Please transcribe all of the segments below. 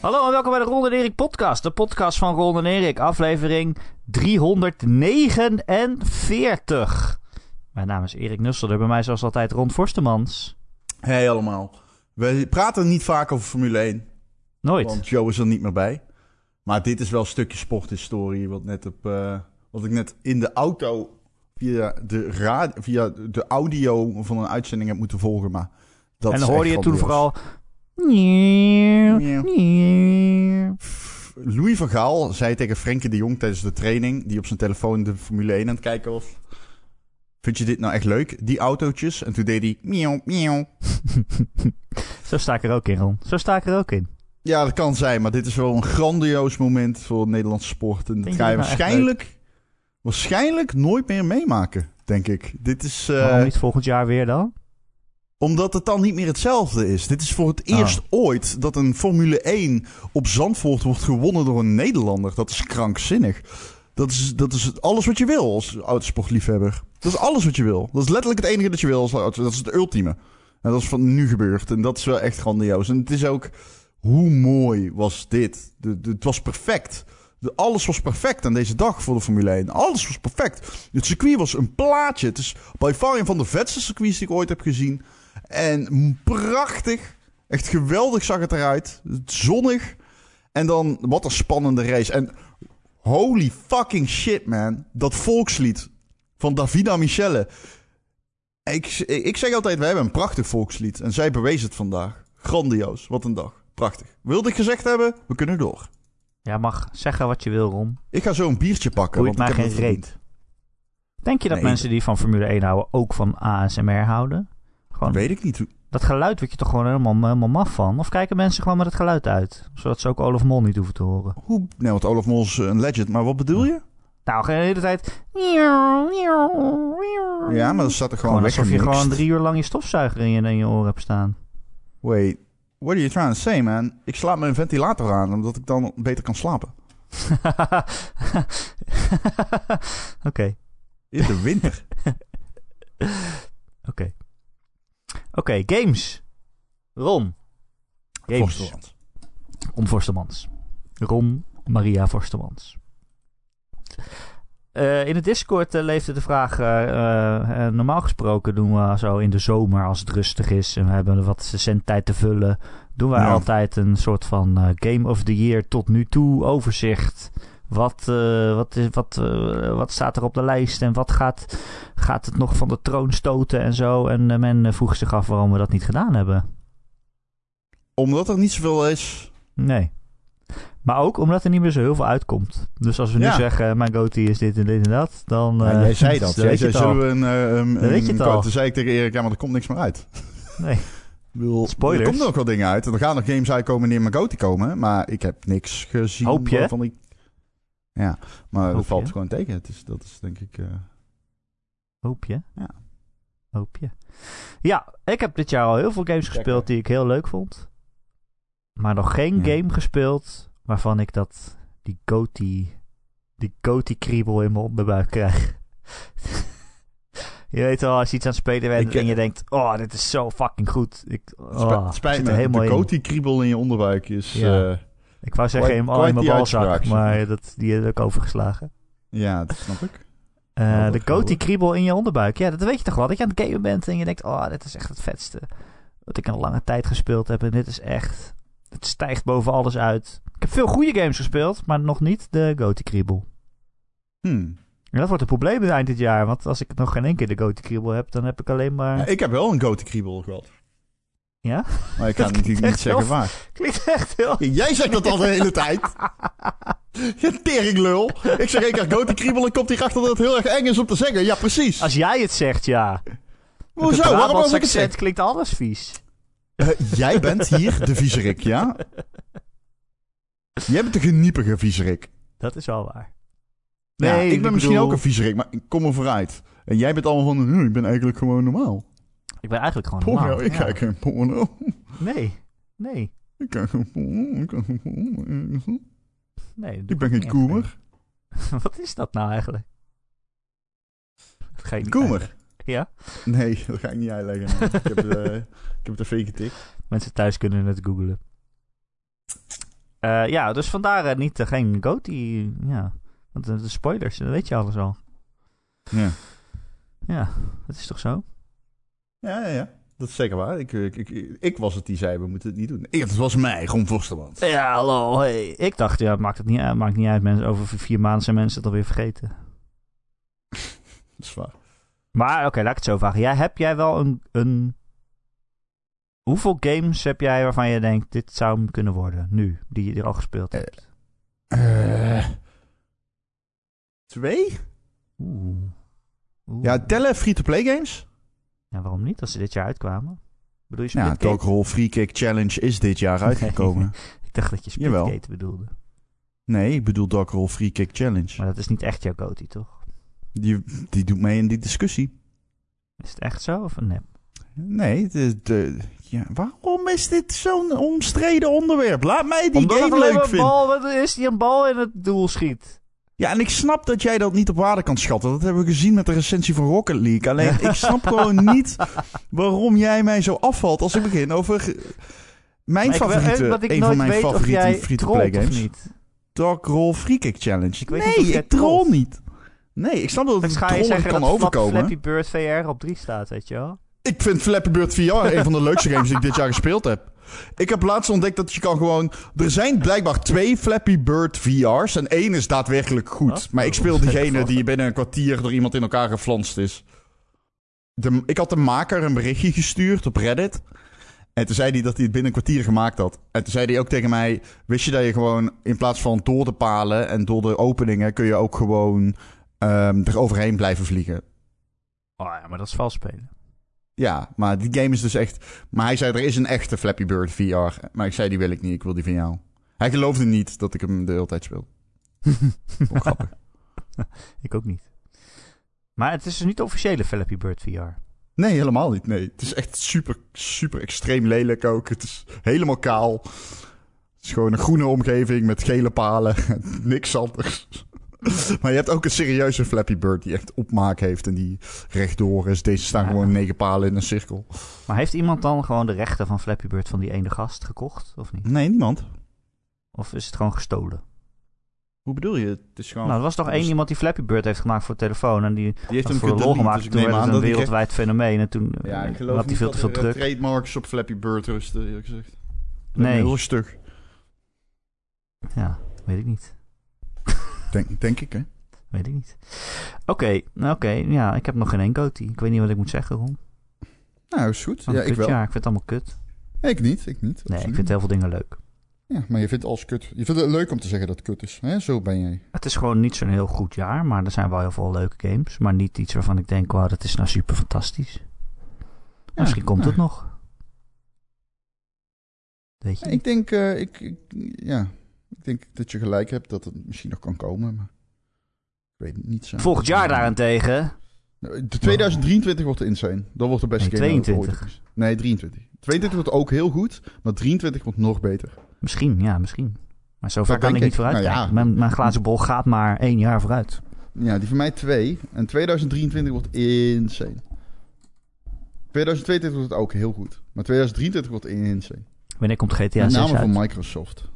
Hallo en welkom bij de Ron en Erik podcast. De podcast van Ron en Erik, aflevering 349. Mijn naam is Erik Nusselder, bij mij zoals altijd Ron Forstemans. Hey allemaal. We praten niet vaak over Formule 1, Nooit. want Joe is er niet meer bij. Maar dit is wel een stukje sporthistorie wat, net op, eh, wat ik net in de auto via de, ra- via de audio van een uitzending heb moeten volgen. Maar dat en dan hoorde je toen vooral... Louis van Gaal zei tegen Frenkie de Jong tijdens de training, die op zijn telefoon de Formule 1 aan het kijken was. Vind je dit nou echt leuk, die autootjes? En toen deed hij miauw, miauw. Zo sta ik er ook in, Ron. Zo sta ik er ook in. Ja, dat kan zijn, maar dit is wel een grandioos moment voor Nederlandse sport. En dat Vind ga je nou waarschijnlijk, waarschijnlijk nooit meer meemaken, denk ik. Dit is, eh, Waarom niet volgend jaar weer dan? Omdat het dan niet meer hetzelfde is. Dit is voor het Oh. eerst ooit dat een Formule 1 op Zandvoort wordt gewonnen door een Nederlander. Dat is krankzinnig. Dat is, dat is alles wat je wil als autosportliefhebber. Dat is alles wat je wil. Dat is letterlijk het enige dat je wil als auto. Dat is het ultieme. En dat is van nu gebeurd. En dat is wel echt grandioos. En het is ook... Hoe mooi was dit? De, de- het was perfect. De, alles was perfect aan deze dag voor de Formule 1. Alles was perfect. Het circuit was een plaatje. Het is by far een van de vetste circuits die ik ooit heb gezien. En prachtig. Echt geweldig zag het eruit. Zonnig. En dan, wat een spannende race. En holy fucking shit, man. Dat volkslied van Davina Michelle. Ik, ik zeg altijd, we hebben een prachtig volkslied. En zij bewees het vandaag. Grandioos. Wat een dag. Prachtig. Wilde ik gezegd hebben, we kunnen door. Ja, mag zeggen wat je wil, Ron. Ik ga zo een biertje pakken. Boeit want mij ik geen heb het reet. Denk je dat Nee. mensen die van Formule 1 houden ook van ASMR houden? Gewoon, Weet ik niet. Dat geluid word je toch gewoon helemaal, helemaal maf van? Of kijken mensen gewoon met het geluid uit? Zodat ze ook Olaf Mol niet hoeven te horen. Hoe? Nee, want Olaf Mol is een legend. Maar wat bedoel je? Nou, de hele tijd... Ja, maar dan staat er gewoon, Gewoon alsof je gewoon drie uur lang je stofzuiger in je, in je oren hebt staan. Wait, what are you trying to say, man? Ik slaap mijn ventilator aan, omdat ik dan beter kan slapen. Oké, In de winter. oké. Oké, games. Ron. Games. Vorsterland. Om Forstemans. Ron Maria Forstemans. Eh, in het Discord eh, leefde de vraag... eh, normaal gesproken doen we zo in de zomer als het rustig is... en we hebben wat zendtijd te vullen... doen wij Ja. altijd een soort van Game of the Year tot nu toe overzicht... Wat, eh, wat, is, wat, eh, wat staat er op de lijst en wat gaat, gaat het nog van de troon stoten en zo. En eh, men vroeg zich af waarom we dat niet gedaan hebben. Omdat er niet zoveel is. Nee. Maar ook omdat er niet meer zo heel veel uitkomt. Dus als we nu zeggen, mijn goatee is dit en dit en dat, dan... Ja, eh, jij zei dat. dan Jij zei, zullen we een... eh, een, Dan weet je een- het al. Toen zei ik tegen Erik, ja, maar er komt niks meer uit. Nee. Bedoel, Spoilers. Er komen nog wel dingen uit. En er gaan nog games uitkomen die in mijn goatee komen. Maar ik heb niks gezien Hoop je? waarvan ik... Ja, maar dat valt gewoon tegen. Het is, dat is denk ik... eh, Hoop je? Ja. Hoop je. Ja, ik heb dit jaar al heel veel games gespeeld die ik heel leuk vond. Maar nog geen Ja. game gespeeld waarvan ik dat, die goatee, die goatee kriebel in mijn onderbuik krijg. je weet wel, als je iets aan het spelen bent Ik, en je denkt, oh, dit is zo fucking goed. Ik, oh, spijt zit me, helemaal de in. goatee-kriebel in je onderbuik is... Ja. eh, Ik wou zeggen in, in mijn balzak, maar dat, die heb ik overgeslagen. ja, dat snap ik. Eh, Oh, de geweldig. kriebel in je onderbuik. Ja, dat weet je toch wel. Dat je aan het gamen bent en je denkt, oh, dit is echt het vetste. Wat ik een lange tijd gespeeld heb. En dit is echt, het stijgt boven alles uit. Ik heb veel goede games gespeeld, maar nog niet de goatee kriebel. Hmm. En dat wordt een probleem eind dit jaar. Want als ik nog geen één keer de kriebel heb, dan heb ik alleen maar... Ja, ik heb wel een goatee-kriebel gehad. Ja? Maar ik kan natuurlijk niet zeggen heel- waar. Klinkt echt heel... Jij zegt dat al de hele tijd. Je teringlul. Ik zeg één keer goatee-kriebel en komt hierachter dat het heel erg eng is om te zeggen. Ja, precies. Als jij het zegt, ja. Hoezo? Waarom moet ik het zeggen? klinkt alles vies. Eh, jij bent hier de viezerik, ja? Jij bent de geniepige viezerik. Dat is wel waar. ja, ik ben misschien bedoel- ook een viezerik, maar ik kom er vooruit. En jij bent allemaal van, "Hm, ik ben eigenlijk gewoon normaal. Ik ben eigenlijk gewoon Porno, normaal. ik ja. kijk geen porno. Nee, nee, Ik kijk geen porno. Ik kijk geen porno. nee. Ik ben geen koemer. Wat is dat nou eigenlijk? Koemer? Ja? Nee, dat ga ik niet uitleggen. ik, heb, eh, ik heb het even getikt. Mensen thuis kunnen het googlen. Eh, ja, dus vandaar eh, niet, geen Goaty. Ja, want de spoilers, dat weet je alles al. Ja. Ja, dat is toch zo? Ja, ja, ja. Dat is zeker waar. Ik, ik, ik, ik was het die zei, we moeten het niet doen. Het was mij, Ron Vostermans. Ja, hallo. Hey. Ik dacht, ja, maakt het niet uit. Maakt niet uit. Mensen, over vier maanden zijn mensen het alweer vergeten. Dat is waar. Maar oké, laat ik het zo vragen. Jij, heb jij wel een, een... Hoeveel games heb jij waarvan je denkt, dit zou hem kunnen worden, nu, die je er al gespeeld Eh, hebt? Eh, twee? Oeh. Oeh. Ja, tellen free-to-play games? Ja, waarom niet, als ze dit jaar uitkwamen? Bedoel je Ja, Splitgate? Talk Roll Free Kick Challenge is dit jaar uitgekomen. Ik dacht dat je. Splitgate bedoelde. Nee, ik bedoel Dark Roll Free Kick Challenge. Maar dat is niet echt jouw goatee, toch? Die, die doet mee in die discussie. Is het echt zo of een nep? Nee, de, de, ja, waarom is dit zo'n omstreden onderwerp? Laat mij die Omdat game leuk vinden. bal, wat is die een bal in het doel schiet? Ja, en ik snap dat jij dat niet op waarde kan schatten. Dat hebben we gezien met de recensie van Rocket League. Alleen, ik snap gewoon niet waarom jij mij zo afvalt als ik begin over mijn Maar ik wil- favoriete, wat ik een van mijn favoriete jij free-to-play trolt of games. niet. Dark Roll Free Kick Challenge. Ik weet nee, niet ik troll trolt. niet. Nee, ik snap dat het trollen zeggen kan dat overkomen. Flappy Bird VR op 3 staat, weet je wel? Ik vind Flappy Bird VR een van de leukste games die ik dit jaar gespeeld heb. Ik heb laatst ontdekt dat je kan gewoon... Er zijn blijkbaar twee Flappy Bird VR's en één is daadwerkelijk goed. Wat? Maar ik speel diegene die binnen een kwartier door iemand in elkaar geflanst is. De, ik had de maker een berichtje gestuurd op Reddit. En toen zei hij dat hij het binnen een kwartier gemaakt had. En toen zei hij ook tegen mij... Wist je dat je gewoon in plaats van door de palen en door de openingen... kun je ook gewoon ehm er overheen blijven vliegen. Oh ja, maar dat is vals spelen. Ja, maar die game is dus echt... Maar hij zei, er is een echte Flappy Bird VR. Maar ik zei, die wil ik niet. Ik wil die van jou. Hij geloofde niet dat ik hem de hele tijd speel. Ook grappig. Ik ook niet. Maar het is dus niet de officiële Flappy Bird VR. Nee, helemaal niet. Nee, het is echt super, super extreem lelijk ook. Het is helemaal kaal. Het is gewoon een groene omgeving met gele palen. Niks anders. Maar je hebt ook een serieuze Flappy Bird die echt opmaak heeft en die rechtdoor is. Deze staan Ja. gewoon negen palen in een cirkel. Maar heeft iemand dan gewoon de rechten van Flappy Bird van die ene gast gekocht, of niet? Nee, niemand. Of is het gewoon gestolen? Hoe bedoel je? Het is gewoon... Nou, er was toch één iemand die Flappy Bird heeft gemaakt voor de telefoon en die die heeft hem voor de lol gedelete, gemaakt. dus toen werd het een dat wereldwijd fenomeen en toen Ja, eh, ik geloof had hij veel dat te veel er, eh, druk. trademarks op Flappy Bird rusten, eerlijk gezegd. Nee. Nee. Heel stug. Ja, weet ik niet. Denk, denk ik, hè? Weet ik niet. Oké, nou, oké. ja, ik heb nog geen goatee. Ik weet niet wat ik moet zeggen, Ron. Nou, is goed. Ja, ik wel. kutjaar. Ik vind het allemaal kut. Ik niet, ik niet. Nee, ik vind heel veel dingen leuk. Ja, maar je vindt alles kut. Je vindt het leuk om te zeggen dat het kut is. Hè? Zo ben jij. Het is gewoon niet zo'n heel goed jaar, maar er zijn wel heel veel leuke games. Maar niet iets waarvan ik denk, wauw, dat is nou super fantastisch. Misschien komt nou, het nog. Weet je Ik denk, eh, ik, ik- ja, ik denk dat je gelijk hebt dat het misschien nog kan komen. Maar ik weet het niet zo. Volgend jaar daarentegen. De 2023 wordt insane. Dat wordt de beste Nee, game ooit 22. is. Nee, 23. 22 wordt ook heel goed, maar 23 wordt nog beter. Misschien, ja, misschien. Maar zover kan ik niet vooruit Nou ja. Mijn, mijn glazen bol gaat maar één jaar vooruit. Ja, die van mij twee. En 2023 wordt insane. 2022 wordt het ook heel goed. Maar 2023 wordt insane. Wanneer komt GTA Met 6 name uit? van Microsoft.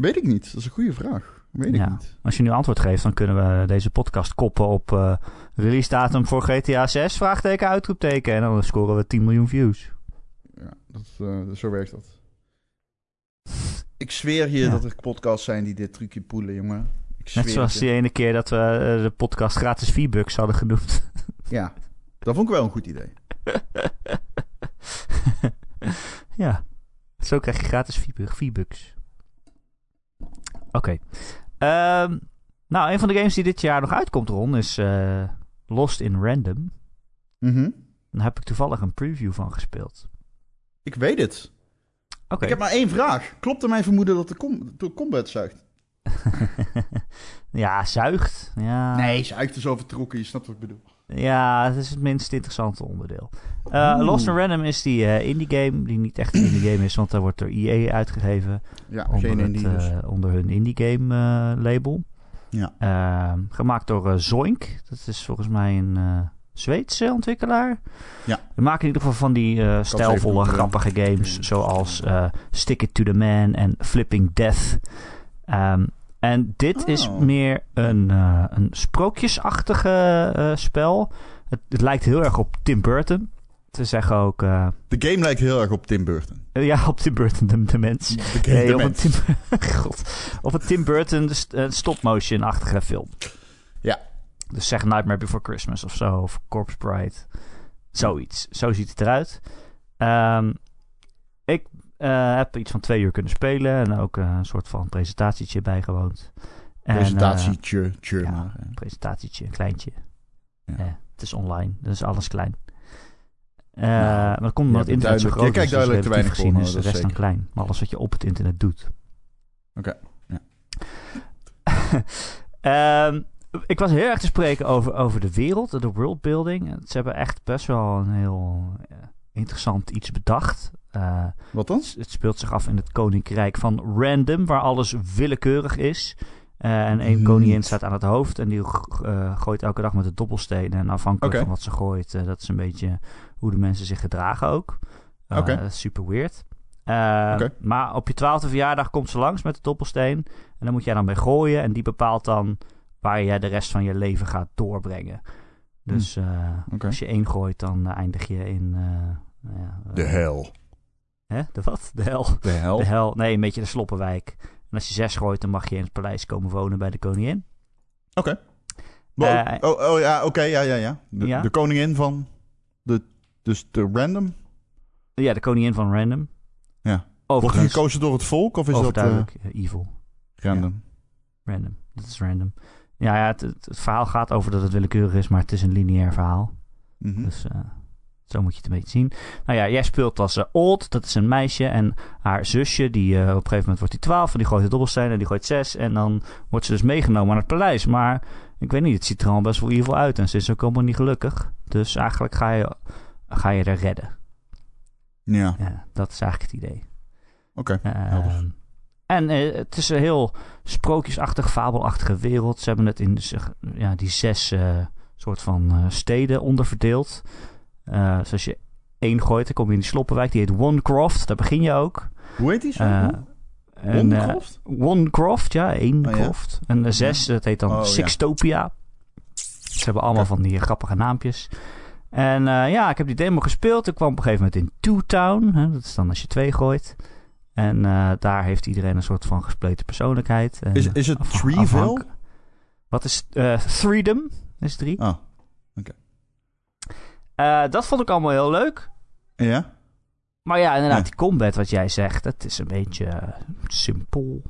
Weet ik niet. Dat is een goede vraag. Weet Ja. ik niet. Als je nu antwoord geeft, dan kunnen we deze podcast koppen op eh release datum voor GTA 6, vraagteken, uitroepteken. En dan scoren we 10 miljoen views. Ja, dat, eh, zo werkt dat. Ik zweer je Ja. dat er podcasts zijn die dit trucje poelen, jongen. Ik zweer Net zoals die ene keer dat we eh, de podcast gratis V-Bucks hadden genoemd. Ja, dat vond ik wel een goed idee. ja, zo krijg je gratis V-Bu- V-Bucks. Oké. Ehm, nou, een van de games die dit jaar nog uitkomt, Ron, is eh, Lost in Random. Mhm. Daar heb ik toevallig een preview van gespeeld. Ik weet het. Oké. Ik heb maar één vraag. Klopt er mijn vermoeden dat de, com de combat zuigt? ja, zuigt. Ja. Nee, zuigt is overtrokken. Je snapt wat ik bedoel. Ja, het is het minst interessante onderdeel. Oeh. Lost in Random is die eh, indie game, die niet echt een indie game is, want daar wordt door EA uitgegeven Ja, onder, het, indie dus. eh, onder hun indie game label. Ja. Ehm, gemaakt door Zoink. Dat is volgens mij een, Zweedse ontwikkelaar. Ja. We maken in ieder geval van die uh, stijlvolle, grappige games. Zoals uh, Stick It To The Man en Flipping Death. Um, en dit is Oh. meer een, uh, een sprookjesachtige uh, spel. Het, het, lijkt heel erg op Tim Burton. Ze zeggen ook... Uh, de game lijkt heel erg op Tim Burton. ja, op Tim Burton, de, de mens. De game, nee, de op, mens. Een Tim, God, op een Tim Burton stop-motion-achtige film. Ja. Dus zeg Nightmare Before Christmas of zo. Of Corpse Bride. Zoiets. Zo ziet het eruit. Um, ik uh, heb iets van twee uur kunnen spelen. En ook uh, een soort van presentatietje bijgewoond. Presentatietje, en, uh, ja, maar. presentatietje, een kleintje. Ja. het is online, dus alles klein. Nou, maar dat komt omdat het internet zo groot je kijkt dus duidelijk te weinig gezien is de rest dan klein. Maar alles wat je op het internet doet. Oké, ja. um, ik was heel erg te spreken over, over de wereld, de worldbuilding. Ze hebben echt best wel een heel interessant iets bedacht. Uh, Wat dan? Het speelt zich af in het koninkrijk van Random, waar alles willekeurig is. Uh, en één koningin staat aan het hoofd en die uh, gooit elke dag met de dobbelstenen. En afhankelijk van wat ze gooit, dat is een beetje hoe de mensen zich gedragen ook. Is super weird. Maar op je twaalfde verjaardag komt ze langs met de dobbelsteen. En dan moet jij dan bij gooien. En die bepaalt dan waar jij de rest van je leven gaat doorbrengen. Dus uh, Oké. als je één gooit, dan eindig je in... uh, ja, De hel. Hè? De wat? De hel. De hel? De hel. Nee, een beetje de sloppenwijk. En als je zes gooit, dan mag je in het paleis komen wonen bij de koningin. Oké. Okay. Eh, oh, oh ja, oké, okay, ja, ja, ja. De, Ja. de koningin van de, dus de random? Ja, de koningin van Random. Ja. Wordt die gekozen door het volk of is dat eh, evil. random? Random. Dat is random. Ja, ja het, het, het verhaal gaat over dat het willekeurig is, maar het is een lineair verhaal. Mhm. Dus eh, zo moet je het een beetje zien. Nou ja, jij speelt als eh, Old, dat is een meisje. En haar zusje, die eh, op een gegeven moment wordt die 12 en die gooit de dobbelsteen en die gooit 6. En dan wordt ze dus meegenomen naar het paleis. Maar ik weet niet, het ziet er al best wel evil uit. En ze is ook helemaal niet gelukkig. Dus eigenlijk ga je, ga je er redden. Ja, Ja, dat is eigenlijk het idee. oké. Eh, helder. en eh, het is een heel sprookjesachtig, fabelachtige wereld. Ze hebben het in ja, die zes soort van eh, steden onderverdeeld. Eh dus als je één gooit, dan kom je in die sloppenwijk. Die heet Onecroft, daar begin je ook. Hoe heet die zo? Eh, en, eh? Onecroft, ja, één Oh, ja. En de zes, dat heet dan Oh, ja. Sixtopia. Ze hebben allemaal van die grappige naampjes. En eh, ja, ik heb die demo gespeeld. Ik kwam op een gegeven moment in Two Town. Hè, dat is dan als je twee gooit. En eh, daar heeft iedereen een soort van gespleten persoonlijkheid. En, Is, is het afhank- Wat is eh Freedom? Is drie. Ah, Eh, dat vond ik allemaal heel leuk. ja? Maar ja, inderdaad, Ja. die combat wat jij zegt, dat is een beetje eh, simpel.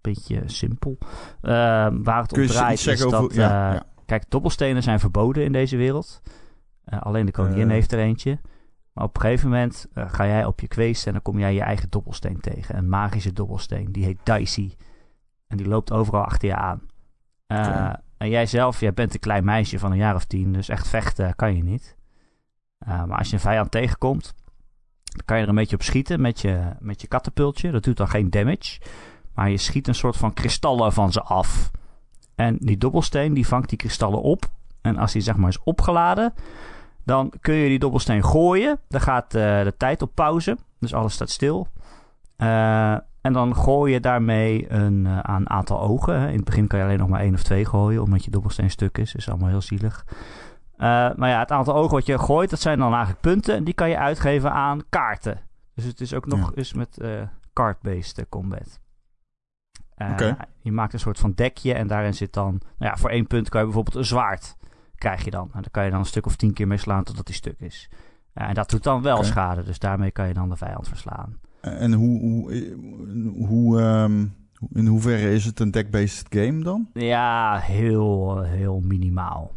Beetje simpel. Eh, waar het om draait is over... dat... ja, ja. Kijk, dobbelstenen zijn verboden in deze wereld. Alleen de koningin heeft er eentje. Maar op een gegeven moment ga jij op je kweest en dan kom jij je eigen dobbelsteen tegen. Een magische dobbelsteen. Die heet Dicey. En die loopt overal achter je aan. En jij zelf, jij bent een klein meisje van een jaar of tien. Dus echt vechten kan je niet. Eh, maar als je een vijand tegenkomt, dan kan je er een beetje op schieten met je, met je katapultje. Dat doet dan geen damage. Maar je schiet een soort van kristallen van ze af. En die dobbelsteen die vangt die kristallen op. En als die zeg maar is opgeladen, dan kun je die dobbelsteen gooien. Dan gaat eh, de tijd op pauze. Dus alles staat stil. Eh, en dan gooi je daarmee een aan aantal ogen. In het begin kan je alleen nog maar één of twee gooien, omdat je dobbelsteen stuk is. Dat is allemaal heel zielig. Eh, maar ja, het aantal ogen wat je gooit, dat zijn dan eigenlijk punten. En die kan je uitgeven aan kaarten. Dus het is ook nog Ja. eens met eh card-based eh, combat. Oké. Je maakt een soort van dekje en daarin zit dan... Nou ja, voor één punt kan je bijvoorbeeld een zwaard krijg je dan. En daar kan je dan een stuk of tien keer mee slaan totdat die stuk is. En dat doet dan wel schade, dus daarmee kan je dan de vijand verslaan. En hoe, hoe, hoe, ehm, in hoeverre is het een deck-based game dan? Ja, heel, heel minimaal.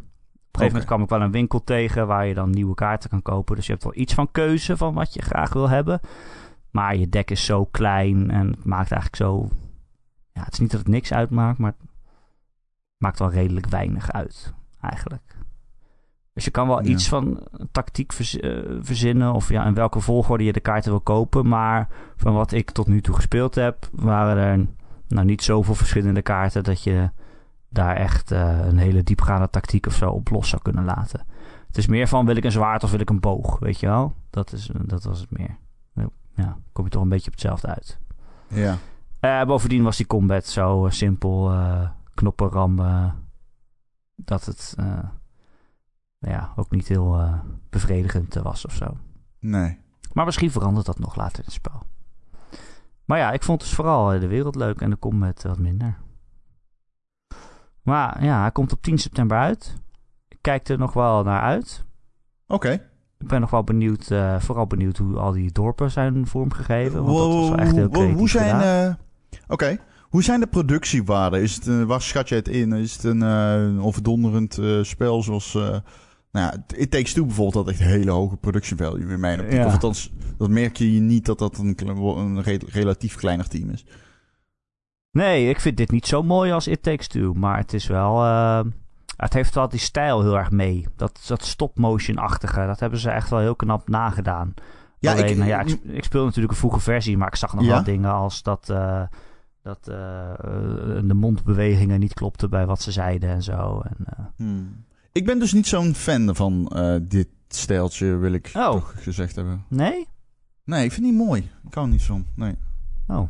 Op een gegeven moment kwam ik wel een winkel tegen waar je dan nieuwe kaarten kan kopen. Dus je hebt wel iets van keuze van wat je graag wil hebben. Maar je deck is zo klein en het maakt eigenlijk zo... Ja, het is niet dat het niks uitmaakt, maar het maakt wel redelijk weinig uit, eigenlijk. Dus je kan wel Ja. iets van tactiek verz- eh, verzinnen of ja, in welke volgorde je de kaarten wil kopen. Maar van wat ik tot nu toe gespeeld heb, waren er nou niet zoveel verschillende kaarten dat je daar echt eh, een hele diepgaande tactiek of zo op los zou kunnen laten. Het is meer van, wil ik een zwaard of wil ik een boog, weet je wel? Dat, is, dat was het meer. Ja, kom je toch een beetje op hetzelfde uit. Ja. Uh, bovendien was die combat zo uh, simpel, knoppen rammen, dat het ja, ook niet heel bevredigend was of zo. Nee. Maar misschien verandert dat nog later in het spel. Maar ja, ik vond dus vooral de wereld leuk en de combat wat minder. Maar ja, hij komt op 10 september uit. Ik kijk er nog wel naar uit. Oké. Ik ben nog wel benieuwd, uh, vooral benieuwd hoe al die dorpen zijn vormgegeven. Want wow, dat was wel echt heel creatief Hoe zijn, uh, Oké. Hoe zijn de productiewaarden? Is het, uh, waar schat je het in? Is het een, een overdonderend spel zoals... nou ja, It Takes Two bijvoorbeeld had echt hele hoge production value in mijn optiek. Ja. Of althans, dat merk je niet dat dat een, een re relatief kleiner team is. Nee, ik vind dit niet zo mooi als It Takes Two. Maar het is wel... Uh, het heeft wel die stijl heel erg mee. Dat, dat stop-motion-achtige. Dat hebben ze echt wel heel knap nagedaan. Ja, Alleen, ik, nou ja, ik, ik speel natuurlijk een vroege versie. Maar ik zag nog Ja? wel dingen als dat... Uh, dat uh, de mondbewegingen niet klopten bij wat ze zeiden en zo. En, hmm. Ik ben dus niet zo'n fan van dit stijltje, wil ik Oh. toch gezegd hebben. nee? Nee, ik vind het niet mooi. Ik hou er niet van. Nee. Oh.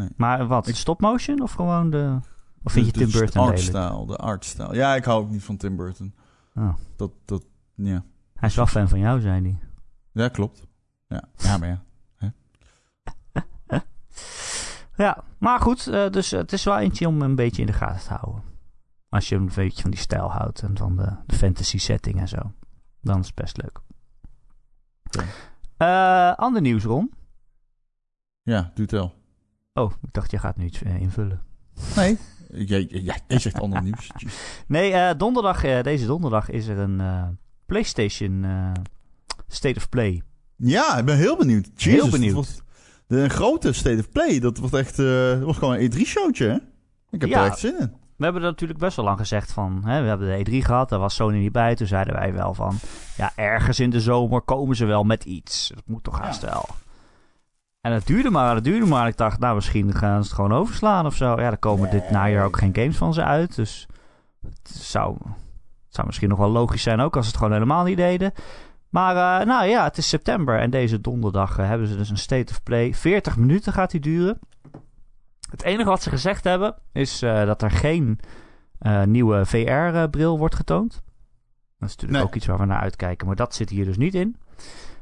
Nee. Maar wat, Ik- stop-motion of gewoon de... Of vind je De- Tim de Burton artstyle, de artstyle. Ja, ik hou ook niet van Tim Burton. Oh. Dat, dat, ja. Hij is wel fan van jou, zei hij. Ja, klopt. Ja, ja maar ja. Ja, maar goed, uh, dus het is wel eentje om een beetje in de gaten te houden. Als je een beetje van die stijl houdt en van de, de fantasy setting en zo. Dan is het best leuk. Oké. Uh, ander nieuws, Ron. Ja, doe het wel. Oh, ik dacht je gaat nu iets uh, invullen. Nee, jij, jij, jij zegt ander nieuws. Nee, uh, donderdag, deze donderdag is er een uh, PlayStation State of Play. Ja, ik ben heel benieuwd. Heel benieuwd. wordt de, een grote State of Play. Dat wordt echt uh, dat wordt gewoon een E3-showtje, hè? Ik heb Ja. er echt zin in. We hebben er natuurlijk best wel lang gezegd van... Hè, we hebben de E3 gehad, daar was Sony niet bij. Toen zeiden wij wel van... Ja, ergens in de zomer komen ze wel met iets. Dat moet toch haast wel. En het duurde maar, het duurde maar. Ik dacht, nou, misschien gaan ze het gewoon overslaan of zo. Ja, er komen dit najaar ook geen games van ze uit. Dus het zou, het zou misschien nog wel logisch zijn ook als ze het gewoon helemaal niet deden. Maar uh, nou ja, het is september en deze donderdag uh, hebben ze dus een State of Play. 40 minuten gaat die duren. Het enige wat ze gezegd hebben is uh, dat er geen nieuwe VR-bril wordt getoond. Dat is natuurlijk Nee. ook iets waar we naar uitkijken, maar dat zit hier dus niet in.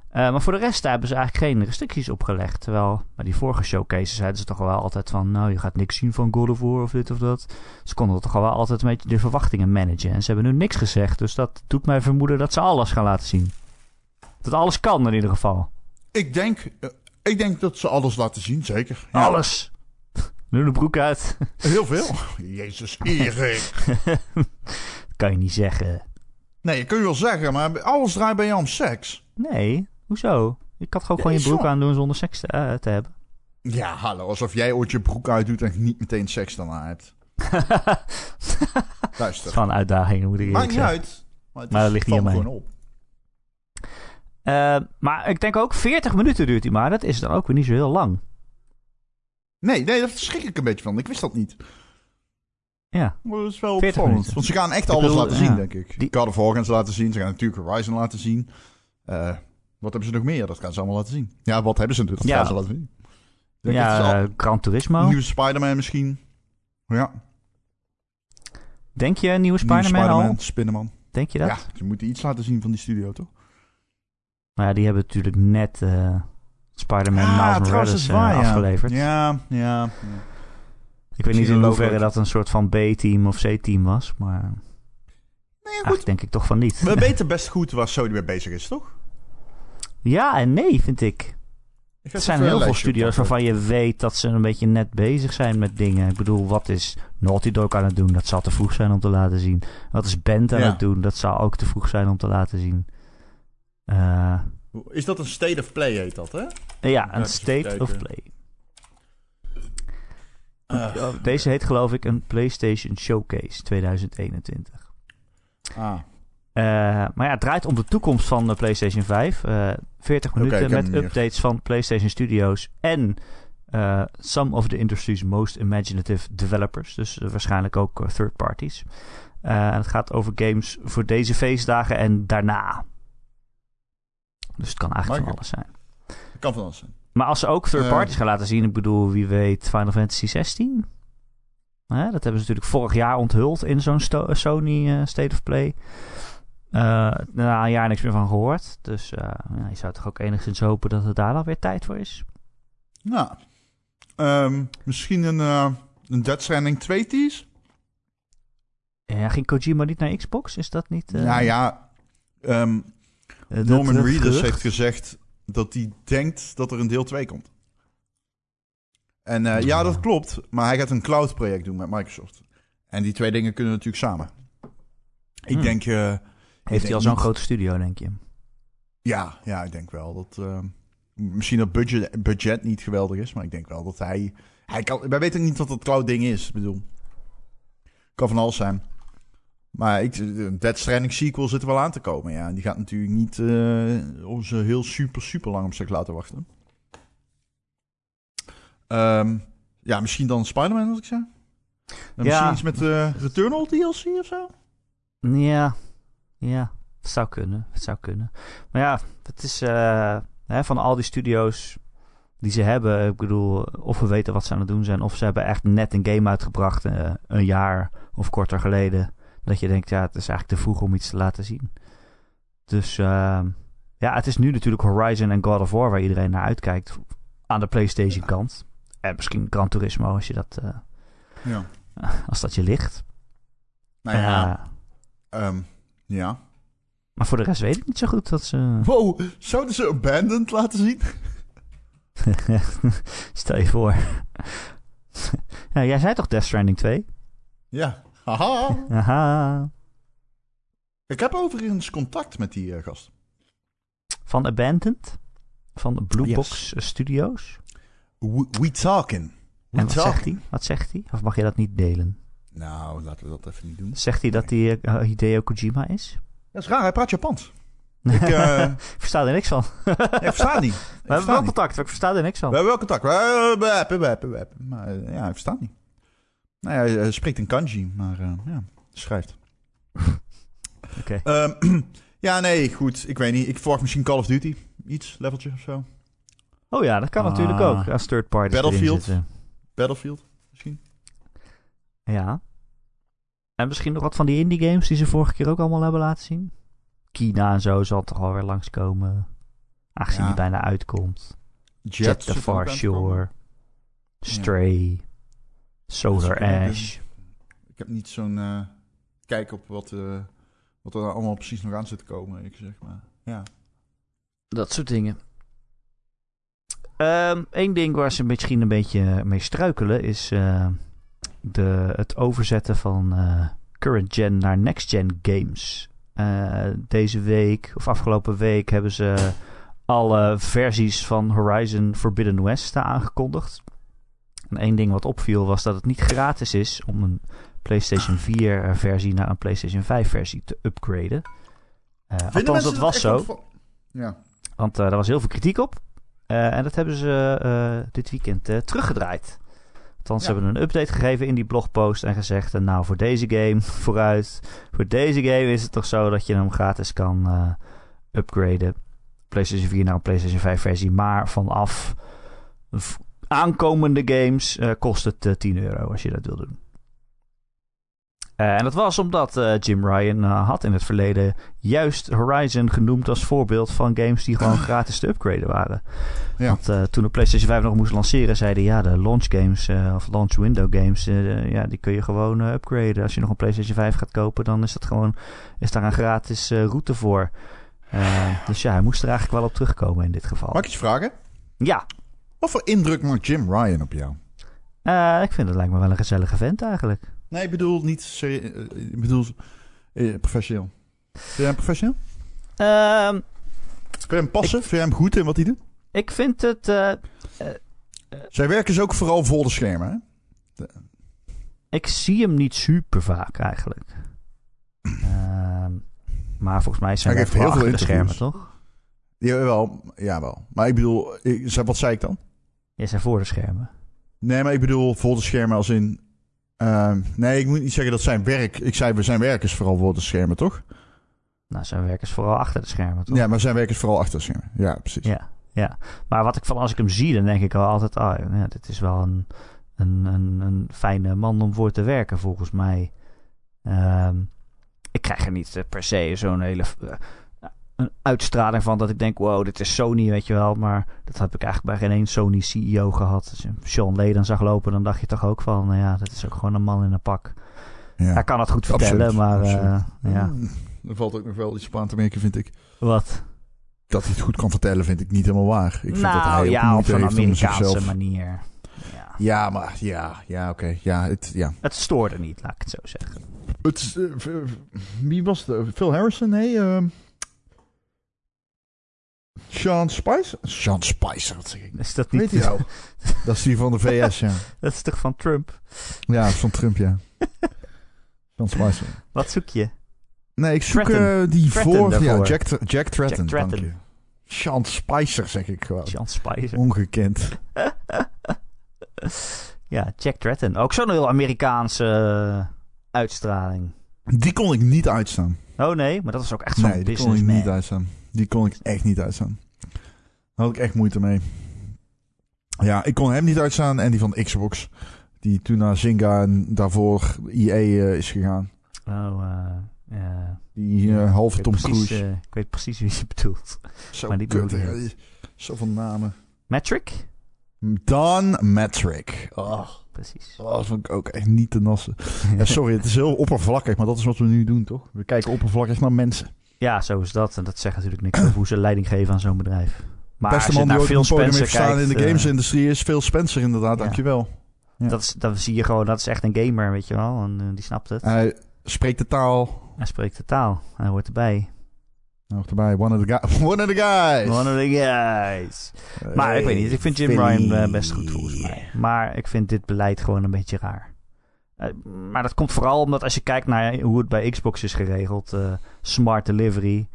Uh, maar voor de rest hebben ze eigenlijk geen restricties opgelegd. Terwijl bij die vorige showcases zeiden ze toch wel altijd van... nou, je gaat niks zien van God of War of dit of dat. Ze konden toch wel altijd een beetje de verwachtingen managen. En ze hebben nu niks gezegd, dus dat doet mij vermoeden dat ze alles gaan laten zien. Dat alles kan in ieder geval. Ik denk, uh, ik denk dat ze alles laten zien, zeker. Ja. Alles. Nu de broek uit. Heel veel. Jezus, Erik. kan je niet zeggen. Nee, dat kun je wel zeggen, maar alles draait bij jou om seks. Nee, hoezo? Ik had gewoon, Ja, gewoon je broek aan doen zonder seks te, uh, te hebben. Ja, hallo, alsof jij ooit je broek uitdoet en niet meteen seks daarna hebt. Luister. een uitdaging, moet ik Maakt niet zeggen. uit. Maar, het Maar dat ligt niet aan mij. op. Uh, maar ik denk ook 40 minuten duurt hij maar. Dat is dan ook weer niet zo heel lang. Nee, nee, daar schrik ik een beetje van. Ik wist dat niet. Ja. Maar dat is wel 40 opvallend. Want ze gaan echt Ik alles bedoel, laten zien, ja. denk ik. Die- God of War gaan ze laten zien. Ze gaan natuurlijk Horizon laten zien. Eh, wat hebben ze nog meer? Dat gaan ze allemaal laten zien. Ja, wat hebben ze natuurlijk? Dat Ja. gaan ze laten zien. Denk Ja, al- Gran Turismo. Nieuwe Spider-Man misschien. Ja, Denk je een nieuwe Spider-Man al? Spider-Man, Spinnenman. Denk je dat? Ja, ze moeten iets laten zien van die studio, toch? Nou ja, die hebben natuurlijk net uh, Spider-Man Ah, Miles Morales uh, waar, ja. afgeleverd. Ja, ja. ja. Ik weet niet in hoeverre dat een soort van B-team of C-team was. Maar Nee, goed. eigenlijk denk ik toch van niet. We weten best goed waar Sony mee bezig is, toch? Ja en nee, vind ik. Ik Er zijn heel veel studio's waarvan je weet dat ze een beetje net bezig zijn met dingen. Ik bedoel, wat is Naughty Dog aan het doen? Dat zal te vroeg zijn om te laten zien. Wat is Bent aan Ja. het doen? Dat zou ook te vroeg zijn om te laten zien. Eh, Is dat een State of Play, heet dat, hè? ja, een State of Play. Ah. Deze heet geloof ik een PlayStation Showcase 2021. Ah. Eh, maar ja, het draait om de toekomst van de PlayStation 5. Eh 40 Oké, minuten met updates van PlayStation Studios en eh, some of the industry's most imaginative developers. Dus eh, waarschijnlijk ook eh, third parties. het gaat over games voor deze feestdagen en daarna. Dus het kan eigenlijk van alles zijn. Het kan van alles zijn. Maar als ze ook third Eh. parties gaan laten zien, ik bedoel, wie weet Final Fantasy 16? Hè, dat hebben ze natuurlijk vorig jaar onthuld in zo'n Sony eh, State of Play. Na een jaar niks meer van gehoord. Dus eh, ja, je zou toch ook enigszins hopen dat het daar dan weer tijd voor is. Nou, ehm, misschien een, eh een Dead Stranding 2 tease? Ja, ging Kojima niet naar Xbox? Is dat niet... eh, nou ja, ehm, eh, Norman dat Reedus gerucht? heeft gezegd dat hij denkt dat er een deel 2 komt. En ja, dat klopt. Maar hij gaat een cloud project doen met Microsoft. En die twee dingen kunnen natuurlijk samen. Ik Hmm. denk... Heeft hij al zo'n grote studio, denk je? Ja, ja, ik denk wel dat... ehm, misschien dat budget, budget niet geweldig is, maar ik denk wel dat hij... hij kan, wij weten niet wat dat cloud ding is. Ik bedoel, kan van alles zijn. Maar ik, een Dead Stranding sequel zit er wel aan te komen. Ja, die gaat natuurlijk niet eh ons heel super, super lang op zich laten wachten. Ehm, ja, misschien dan Spider-Man, wat ik zei. En Ja. Misschien iets met eh Returnal DLC of zo? Ja, ja, het zou kunnen. Het zou kunnen. Maar ja, het is eh, hè, van al die studio's die ze hebben. Ik bedoel, of we weten wat ze aan het doen zijn, of ze hebben echt net een game uitgebracht eh, een jaar of korter geleden. Dat je denkt, ja, het is eigenlijk te vroeg om iets te laten zien. Dus eh, ja, het is nu natuurlijk Horizon en God of War waar iedereen naar uitkijkt aan de PlayStation kant. En misschien Gran Turismo als je dat, eh, Ja. als dat je ligt. Nou ja, Eh, ehm, ja. maar voor de rest weet ik niet zo goed dat ze. Wow, zouden ze Abandoned laten zien? Stel je voor. ja, jij zei toch Death Stranding 2? Ja. Haha. Aha. Ik heb overigens contact met die eh, gast. Van Abandoned? Van Blue Yes. Box Studios? We, we talking. We En wat zegt hij? Wat zegt hij? Of mag je dat niet delen? Nou, laten we dat even niet doen. Zegt hij dat hij eh, Hideo Kojima is? Dat is raar, hij praat Japans. Ik, eh, Ik versta er niks van. ik versta niet. Ik We hebben wel niet. contact, ik versta er niks We van. hebben wel contact. We- we- we- we- we- we- Maar eh, ja, hij verstaat niet. Nou ja, hij, hij spreekt in kanji, maar eh, ja, schrijft. Oké. Ehm, ja, nee, goed. Ik weet niet. Ik verwacht misschien Call of Duty. Iets, leveltje of zo. Oh ja, dat kan Ah. natuurlijk ook. Als third party. Battlefield. Battlefield, misschien. Ja. En misschien nog wat van die indie games die ze vorige keer ook allemaal hebben laten zien. Kina en zo zal toch alweer langskomen. Aangezien Ja. die bijna uitkomt. Jet, Jet the Far. Shore. Stray. Solar ook een- Ash. Ik heb niet zo'n eh, kijk op wat, eh, wat er allemaal precies nog aan zit te komen. Ik zeg maar. Ja. Dat soort dingen. Eén ding waar ze misschien een beetje mee struikelen is eh, de, het overzetten van eh, current gen naar next gen games. Eh, deze week of afgelopen week hebben ze alle versies van Horizon Forbidden West aangekondigd. En één ding wat opviel was dat het niet gratis is om een PlayStation 4 versie naar een PlayStation 5 versie te upgraden. Vinden althans, dat was zo. Ja. Want daar was heel veel kritiek op. En dat hebben ze dit weekend teruggedraaid. Althans, ze hebben een update gegeven in die blogpost en gezegd... eh, nou, voor deze game, vooruit. Voor deze game is het toch zo dat je hem gratis kan eh, upgraden. PlayStation 4 naar een PlayStation 5 versie. Maar vanaf aankomende games eh, kost het eh, 10 euro als je dat wil doen. Eh, en dat was omdat eh, Jim Ryan eh, had in het verleden juist Horizon genoemd als voorbeeld van games die gewoon gratis te upgraden waren. Ja. Want toen de PlayStation 5 nog moest lanceren, zeiden ja, de launch games of launch window games, ja, die kun je gewoon upgraden. Als je nog een PlayStation 5 gaat kopen, dan is dat gewoon, is daar een gratis route voor. Dus ja, hij moest er eigenlijk wel op terugkomen in dit geval. Mag ik je vragen? Ja, Wat voor indruk maakt Jim Ryan op jou? ik vind het lijkt me wel een gezellige vent eigenlijk. Nee, ik bedoel niet... serie- eh, Ik bedoel eh, professioneel. Vind jij hem professioneel? Ehm, Vind je hem passen? Vind je hem goed in wat hij doet? ik vind het, eh, Zij werken dus ook vooral voor de schermen, hè? ik zie hem niet super vaak eigenlijk. Ehm, maar volgens mij zijn Hij geeft heel veel achter de schermen, interviews. toch? Jawel, jawel. Maar ik bedoel, ik, wat zei ik dan? Jij zijn voor de schermen. Nee, maar ik bedoel voor de schermen als in... Ehm, nee, ik moet niet zeggen dat zijn werk... Ik zei, zijn werk is vooral voor de schermen, toch? Nou, zijn werk is vooral achter de schermen, toch? Ja, maar zijn werk is vooral achter de schermen. Ja, precies. Ja, ja. Maar wat ik van als ik hem zie, dan denk ik al altijd... Oh, ja, dit is wel een, een, een, een fijne man om voor te werken, volgens mij. Ehm, ik krijg er niet eh, per se zo'n hele... een uitstraling van dat ik denk, wow, dit is Sony, weet je wel. Maar dat heb ik eigenlijk bij geen één Sony CEO gehad. Als je Sean Layden zag lopen, dan dacht je toch ook van, nou ja, dat is ook gewoon een man in een pak. Ja. Hij kan het goed vertellen, Absoluut, maar eh, ja, Mm, Er valt ook nog wel iets op aan te merken, vind ik. wat? Dat hij het goed kan vertellen, vind ik niet helemaal waar. Ik vind dat hij nou ja, op een Amerikaanse zichzelf... manier. Ja. Ja, maar ja, ja oké. Ja, het, ja. Het stoorde niet, laat ik het zo zeggen. Het, is, eh, wie was het? Phil Harrison? Nee, ehm Sean Spicer? Sean Spicer, wat zeg ik? Is dat Weet niet? je nou? Dat is die van de VS, ja. Dat is toch van Trump? Ja, dat is van Trump, ja. Sean Spicer. Wat zoek je? Nee, ik zoek eh, die voor... Ja. Jack, Jack Tretton. Jack Tretton. dank je. Sean Spicer, zeg ik gewoon. Sean Spicer. Ongekend. Ja, Jack Tretton. Ook zo'n heel Amerikaanse eh, uitstraling. Die kon ik niet uitstaan. Oh nee, maar dat is ook echt zo'n Nee, die kon ik businessman. niet uitstaan. Die kon ik echt niet uitstaan. Daar had ik echt moeite mee. Ja, ik kon hem niet uitstaan en die van Xbox. Die toen naar Zynga en daarvoor EA eh, is gegaan. Oh, ja. Die eh, halve Tom precies, Cruise. ik weet precies wie je bedoelt. Zo maar die kut, bedoel je. hè. Zoveel namen. Metric? Don Metric. Oh, Precies. oh, dat vond ik ook echt niet te nassen. Ja, sorry, het is heel oppervlakkig, maar dat is wat we nu doen, toch? We kijken oppervlakkig naar mensen. Ja, zo is dat. En dat zegt natuurlijk niks over hoe ze leiding geven aan zo'n bedrijf. Maar Beste man die een podium heeft kijkt, in de eh, gamesindustrie is Phil Spencer inderdaad, Ja. dankjewel. Ja. dat is, dan zie je gewoon, dat is echt een gamer, weet je wel. En eh, die snapt het. Hij spreekt de taal. Hij spreekt de taal. Hij hoort erbij. Nog erbij, one of the, guys. one of the guys. One of the guys. Maar ik weet niet, ik vind Jim. Ryan eh, best goed volgens mij. Maar ik vind dit beleid gewoon een beetje raar. Eh, maar dat komt vooral omdat als je kijkt naar hoe het bij Xbox is geregeld, eh, smart delivery.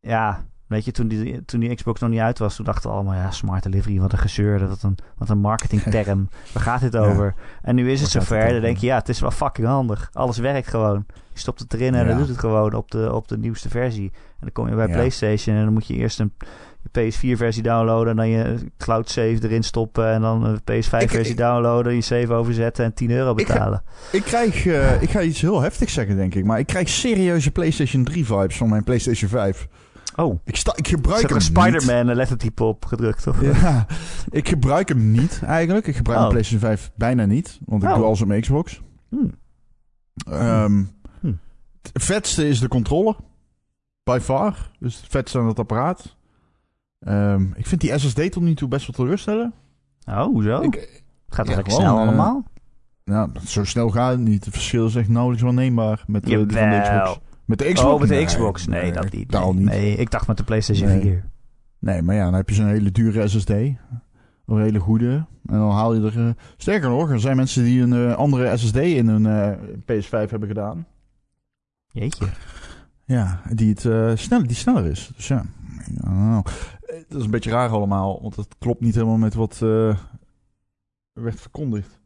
Ja, weet je, toen die, toen die Xbox nog niet uit was, toen dachten we allemaal, ja, smart delivery, wat een gezeur, wat een, wat een marketingterm. Waar gaat dit Ja. over? En nu is het zover, dan denk je, ja, het is wel fucking handig. Alles werkt gewoon. Je stopt het erin en Ja. dan doet het gewoon op de, op de nieuwste versie. En dan kom je bij Ja. PlayStation en dan moet je eerst een PS4-versie downloaden en dan je cloud save erin stoppen en dan een PS5-versie Ik- downloaden, je save overzetten en 10 euro Ik ga- betalen. Ik krijg, eh, ik ga iets heel heftigs zeggen, denk ik. Maar ik krijg serieuze PlayStation 3 vibes van mijn PlayStation 5. Oh, Ik, sta, ik gebruik hem. Spider-Man een lettertype op gedrukt? Of? Ja, ik gebruik hem niet eigenlijk. Ik gebruik Oh. mijn PlayStation 5 bijna niet. Want ik Oh. doe alles op mijn Xbox. Hmm. Ehm, Hm. Het vetste is de controller. By far. Dus het vetste aan het apparaat. Ehm, ik vind die SSD tot nu toe best wel teleurstellen. Oh, hoezo? Ik, Gaat ja, het lekker gewoon, snel eh, allemaal? nou, zo snel gaat het niet. Het verschil is echt nauwelijks waarneembaar met de, van de. Xbox. Met de Xbox? Oh, met de Nee, Xbox? Nee, dat niet. Nee, niet. nee, ik dacht met de PlayStation Nee. 4. Nee, maar ja, dan heb je zo'n hele dure SSD. Een hele goede. En dan haal je er... eh, sterker nog, er zijn mensen die een eh, andere SSD in hun eh, PS5 hebben gedaan. Jeetje. Ja, die, het, eh, snel, die sneller is. Dus ja, Dat is een beetje raar allemaal. Want het klopt niet helemaal met wat eh, werd verkondigd.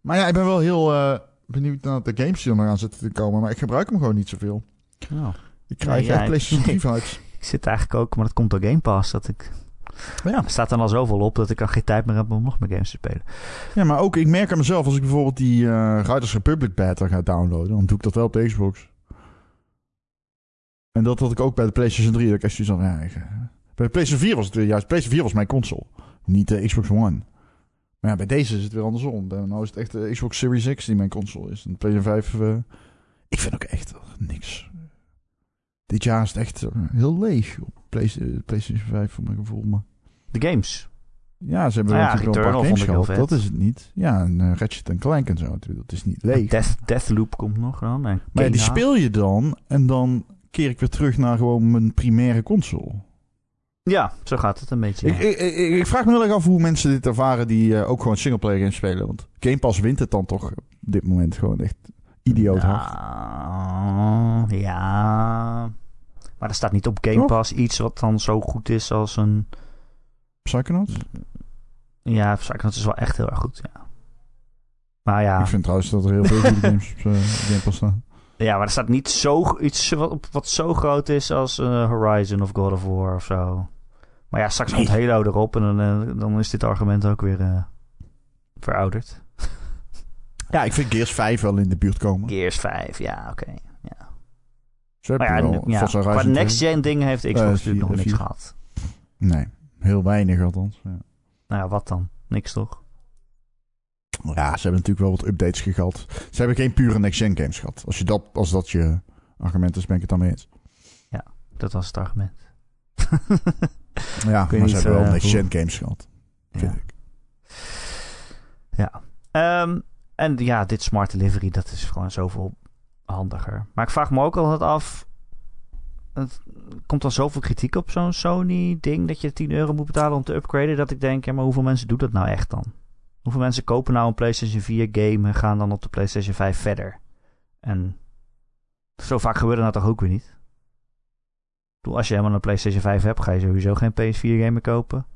Maar ja, ik ben wel heel eh, benieuwd naar de games die er nog aan zitten te komen. Maar ik gebruik hem gewoon niet zoveel. Oh. Ik krijg Nee, ja, echt ik- PlayStation 3 vibes. Ik zit eigenlijk ook, maar dat komt door Game Pass. Dat ik, Ja. er staat dan al zoveel op dat ik dan geen tijd meer heb om nog meer games te spelen. Ja, maar ook, ik merk aan mezelf, als ik bijvoorbeeld die eh Riders Republic beta ga downloaden, dan doe ik dat wel op de Xbox. En dat had ik ook bij de PlayStation 3. Dat ik echt zoiets ja, ik, eh, bij de PlayStation 4 was het weer juist, PlayStation 4 was mijn console, niet de Xbox One. Maar ja, bij deze is het weer andersom. Nou is het echt de Xbox Series X die mijn console is. En de PlayStation 5, eh, ik vind ook echt niks. Dit jaar is het echt eh, heel leeg op Play- eh, PlayStation 5 voor mijn gevoel. Maar De games. ja, ze hebben ja, natuurlijk wel een paar games gehad. Dat is het niet. Ja, en eh, Ratchet Clank en zo. natuurlijk. Dat is niet leeg. Death, Deathloop komt nog dan. Maar ja, die speel je dan en dan keer ik weer terug naar gewoon mijn primaire console. Ja, zo gaat het een beetje. Ik, ik, ik, ik vraag me heel erg af hoe mensen dit ervaren die eh, ook gewoon singleplayer games spelen. Want Game Pass wint het dan toch op dit moment gewoon echt idioot hard. Nou, ja. Maar er staat niet op Game? Pass iets wat dan zo goed is als een... Psychonauts? Ja, Psychonauts is wel echt heel erg goed, ja. Maar ja, Ik vind trouwens dat er heel veel goede games op eh, Game Pass staan. Ja, maar er staat niet zo, iets wat, op- wat zo groot is als eh, Horizon of God of War of zo. Maar ja, straks Nee. komt Halo erop en dan, eh, dan is dit argument ook weer eh, verouderd. Ja, ik vind Gears 5 wel in de buurt komen. Gears 5, ja, oké. Zo heb Maar ja, wel nu- ja, Forza qua Horizon 2. next-gen dingen heeft Xbox natuurlijk vier- nog niks vier. gehad. Nee, heel weinig althans. Ja. Nou ja, wat dan? Niks toch? Ja, ze hebben natuurlijk wel wat updates gehad. Ze hebben geen pure next-gen games gehad. Als, je dat, als dat je argument is, ben ik het dan mee eens. Dat was het argument. Ja, maar ze hebben wel eh, next-gen games gehad, vind Ja. ik. Ja. Ehm, en ja, dit smart delivery, dat is gewoon zoveel handiger. Maar ik vraag me ook altijd af... Het komt dan zoveel kritiek op zo'n Sony-ding... dat je 10 euro moet betalen om te upgraden... dat ik denk, ja, maar hoeveel mensen doen dat nou echt dan? Hoeveel mensen kopen nou een PlayStation 4 game... en gaan dan op de PlayStation 5 verder? En zo vaak gebeurt dat toch ook weer niet? Bedoel, als je helemaal een PlayStation 5 hebt... ga je sowieso geen PS4 game meer kopen.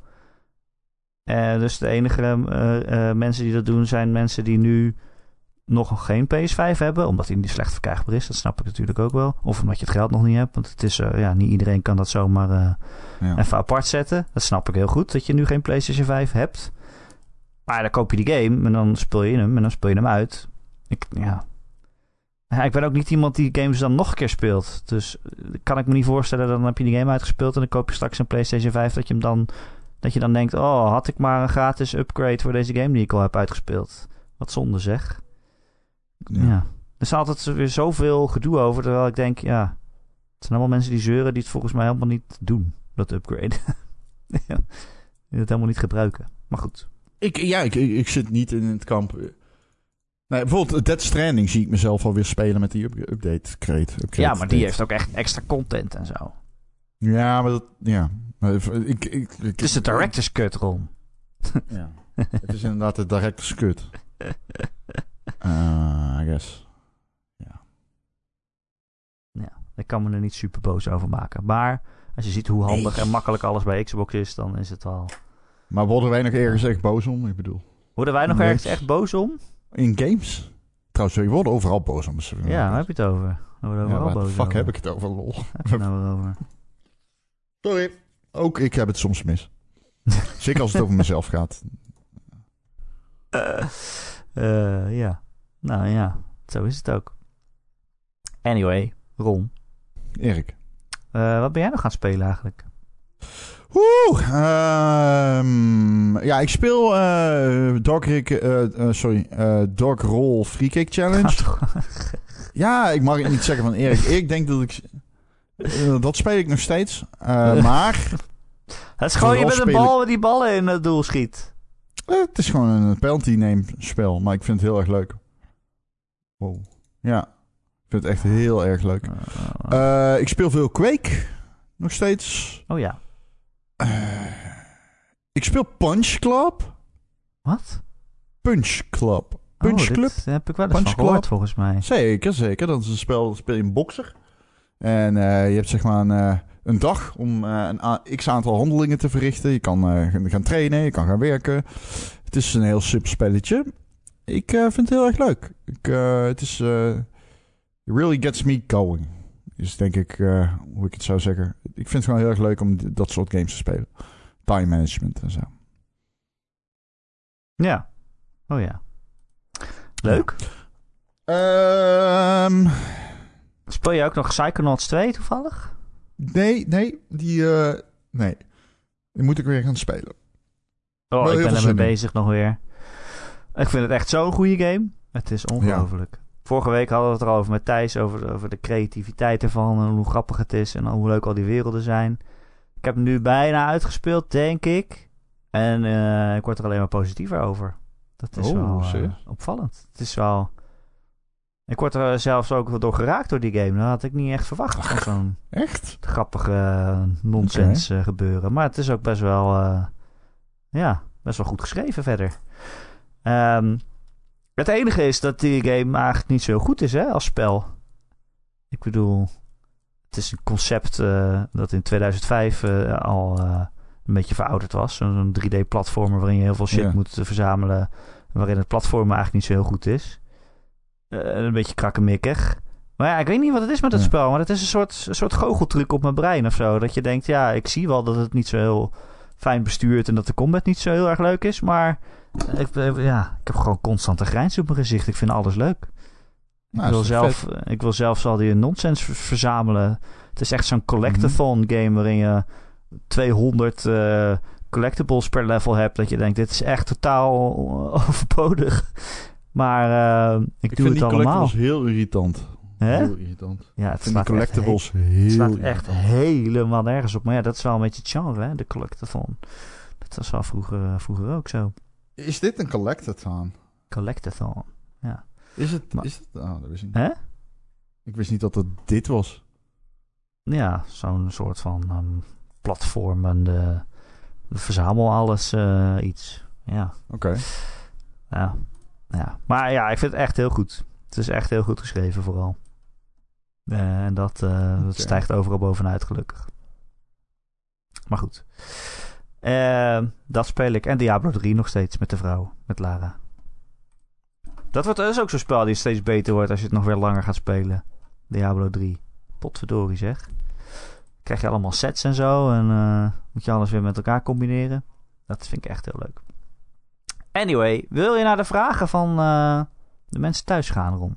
Eh, dus de enige eh, eh, mensen die dat doen zijn mensen die nu nog geen PS5 hebben, omdat die niet slecht verkrijgbaar is. Dat snap ik natuurlijk ook wel. Of omdat je het geld nog niet hebt, want het is, ja, niet iedereen kan dat zomaar Ja. even apart zetten. Dat snap ik heel goed, dat je nu geen PlayStation 5 hebt. Maar dan koop je die game en dan speel je hem en dan speel je hem uit. Ik, ja. Ja, ik ben ook niet iemand die games dan nog een keer speelt. Dus eh, kan ik me niet voorstellen, dan heb je die game uitgespeeld en dan koop je straks een PlayStation 5 dat je hem dan dat je dan denkt, oh, had ik maar een gratis upgrade voor deze game die ik al heb uitgespeeld. Wat zonde zeg. Ja. Ja. Er is altijd weer zoveel gedoe over, terwijl ik denk, ja, het zijn allemaal mensen die zeuren die het volgens mij helemaal niet doen, dat upgrade. ja, die het helemaal niet gebruiken. Maar goed. Ik, ja, ik, ik, zit niet in het kamp. Nee, bijvoorbeeld Dead Stranding zie ik mezelf alweer spelen met die up- update crate. upgrade ja, maar die heeft ook echt extra content en zo. Ja, maar dat... Ja. Ik, ik, Het is de director's cut, Ron. Ja. het is inderdaad de director's cut. Uh, I guess. Ik kan me er niet super boos over maken. Maar als je ziet hoe handig Nee. en makkelijk alles bij Xbox is, dan is het al... Maar worden wij nog ergens echt boos om? Ik bedoel, Worden wij nog ergens echt boos om? in games? Trouwens, we worden overal boos om. Ja, waar heb je het over? We worden ja, overal de boos fuck over. heb ik het over, lol? Heb je het nou over? Sorry. Ook ik heb het soms mis. Zeker als het over mezelf gaat. Eh, ja. Nou ja, zo is het ook. Anyway, Ron. Erik. eh, wat ben jij nog gaan spelen eigenlijk? Oeh, ehm, ja, ik speel Dog, Rick, eh, eh, sorry, Dog Roll Free Kick Challenge. Ja, ik mag het niet zeggen van Erik. Ik denk dat ik... dat speel ik nog steeds. Maar Het is gewoon je met een bal die ballen in het doel schiet. het is gewoon een penalty name spel. Maar ik vind het heel erg leuk. Wow. Ja, ik vind het echt heel erg leuk. Ik speel veel Quake. Nog steeds. oh ja. Eh, ik speel Punch Club. Wat? Punch Club. Punch oh, dit Club. heb ik wel eens Punch van gehoord volgens mij. Zeker, zeker. Dat is een spel, dat speel je een bokser. En eh, je hebt zeg maar een, eh, een dag om een a- x aantal handelingen te verrichten. Je kan gaan- trainen, je kan gaan werken. Het is een heel simpel spelletje. Ik vind het heel erg leuk. Ik, het is... it really gets me going. Is denk ik eh, hoe ik het zou zeggen. Ik vind het gewoon heel erg leuk om dat soort games te spelen. Time management en zo. Ja. Oh ja. Leuk. Ehm, Speel je ook nog Psychonauts 2 toevallig? nee, nee. Die... eh, nee. Die moet ik weer gaan spelen. Oh, Wel ik ben ermee zin in. bezig nog weer. Ik vind het echt zo'n goede game. Het is ongelooflijk. Vorige week hadden we het er al over met Thijs, over, de- over de creativiteit ervan en hoe grappig het is en hoe leuk al die werelden zijn. Ik heb hem nu bijna uitgespeeld, denk ik. En eh, ik word er alleen maar positiever over. Dat is Oh, wel eh, opvallend. Het is wel... Ik word er zelfs ook wel door geraakt door die game. Dat had ik niet echt verwacht. Van zo'n Echt? grappige eh, nonsens gebeuren. Maar het is ook best wel, ja, best wel goed geschreven verder. Ehm, het enige is dat die game eigenlijk niet zo goed is hè, als spel. Ik bedoel, het is een concept eh, dat in 2005 eh, al eh, een beetje verouderd was. Zo'n 3D-platformer waarin je heel veel shit Ja. moet verzamelen. Waarin het platform eigenlijk niet zo heel goed is. Een beetje krakkemikkig. Maar ja, ik weet niet wat het is met het Ja. spel. Maar het is een soort, een soort goocheltruc op mijn brein of zo. Dat je denkt, ja, ik zie wel dat het niet zo heel fijn bestuurt. En dat de combat niet zo heel erg leuk is. Maar ik, eh, ja, ik heb gewoon constante grijns op mijn gezicht. Ik vind alles leuk. Nou, ik, wil is toch zelf, eh, ik wil zelfs al die nonsens ver- verzamelen. Het is echt zo'n collectathon Mhm. game waarin je 200 eh, collectibles per level hebt. Dat je denkt, dit is echt totaal overbodig. Maar eh, ik, Ik doe vind het die allemaal. collectibles heel irritant. Hè? Heel irritant. Ja, het Ik vind die slaat, echt, collectibles he- heel het slaat echt helemaal nergens op. Maar ja, dat is wel een beetje het genre, hè? de collectathon. Dat was wel vroeger, vroeger ook zo. Is dit een collectathon? Collectathon. Is het? Maar- is het? Oh, dat wist ik niet. Hè? Ik wist niet dat het dit was. Ja, zo'n soort van ehm platformende verzamel alles eh, iets. Ja, Oké. ja, ja. Maar ja, ik vind het echt heel goed. Het is echt heel goed geschreven vooral. Eh, en dat, eh, dat stijgt overal bovenuit gelukkig. Maar goed. Eh, dat speel ik. En Diablo 3 nog steeds met de vrouw, met Lara. Dat, wordt, dat is ook zo'n spel die steeds beter wordt als je het nog weer langer gaat spelen. Diablo 3. Potverdorie zeg. Krijg je allemaal sets en zo. En eh, moet je alles weer met elkaar combineren. Dat vind ik echt heel leuk. Anyway, wil je naar de vragen van eh, de mensen thuis gaan, Ron?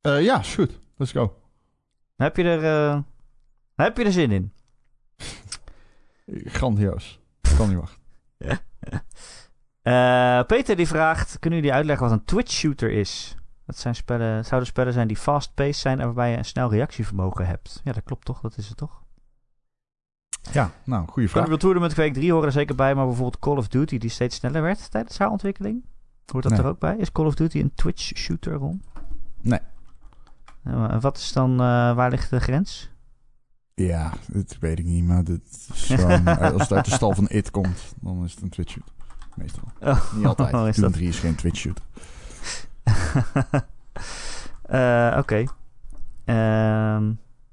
Eh, ja, is goed. Let's go. Heb je er, heb je er zin in? Grandioos. Kan niet wachten. Eh, Peter die vraagt: Kunnen jullie uitleggen wat een Twitch shooter is? Dat zijn spellen, zouden spellen zijn die fast-paced zijn en waarbij je een snel reactievermogen hebt. Ja, dat klopt toch? Dat is het toch? Ja, nou, goede vraag. Unreal Tournament Quake 3 horen er zeker bij, maar bijvoorbeeld Call of Duty, die steeds sneller werd tijdens haar ontwikkeling. Hoort dat Nee. er ook bij? Is Call of Duty een Twitch shooter, Ron? Nee. En wat is dan, eh, waar ligt de grens? Ja, dat weet ik niet, maar is gewoon, eh, als het uit de stal van It komt, dan is het een Twitch shoot. Meestal. Oh, Niet altijd. Oh, is dat? 3 is geen Twitch shoot. Eh, Oké. Ehm,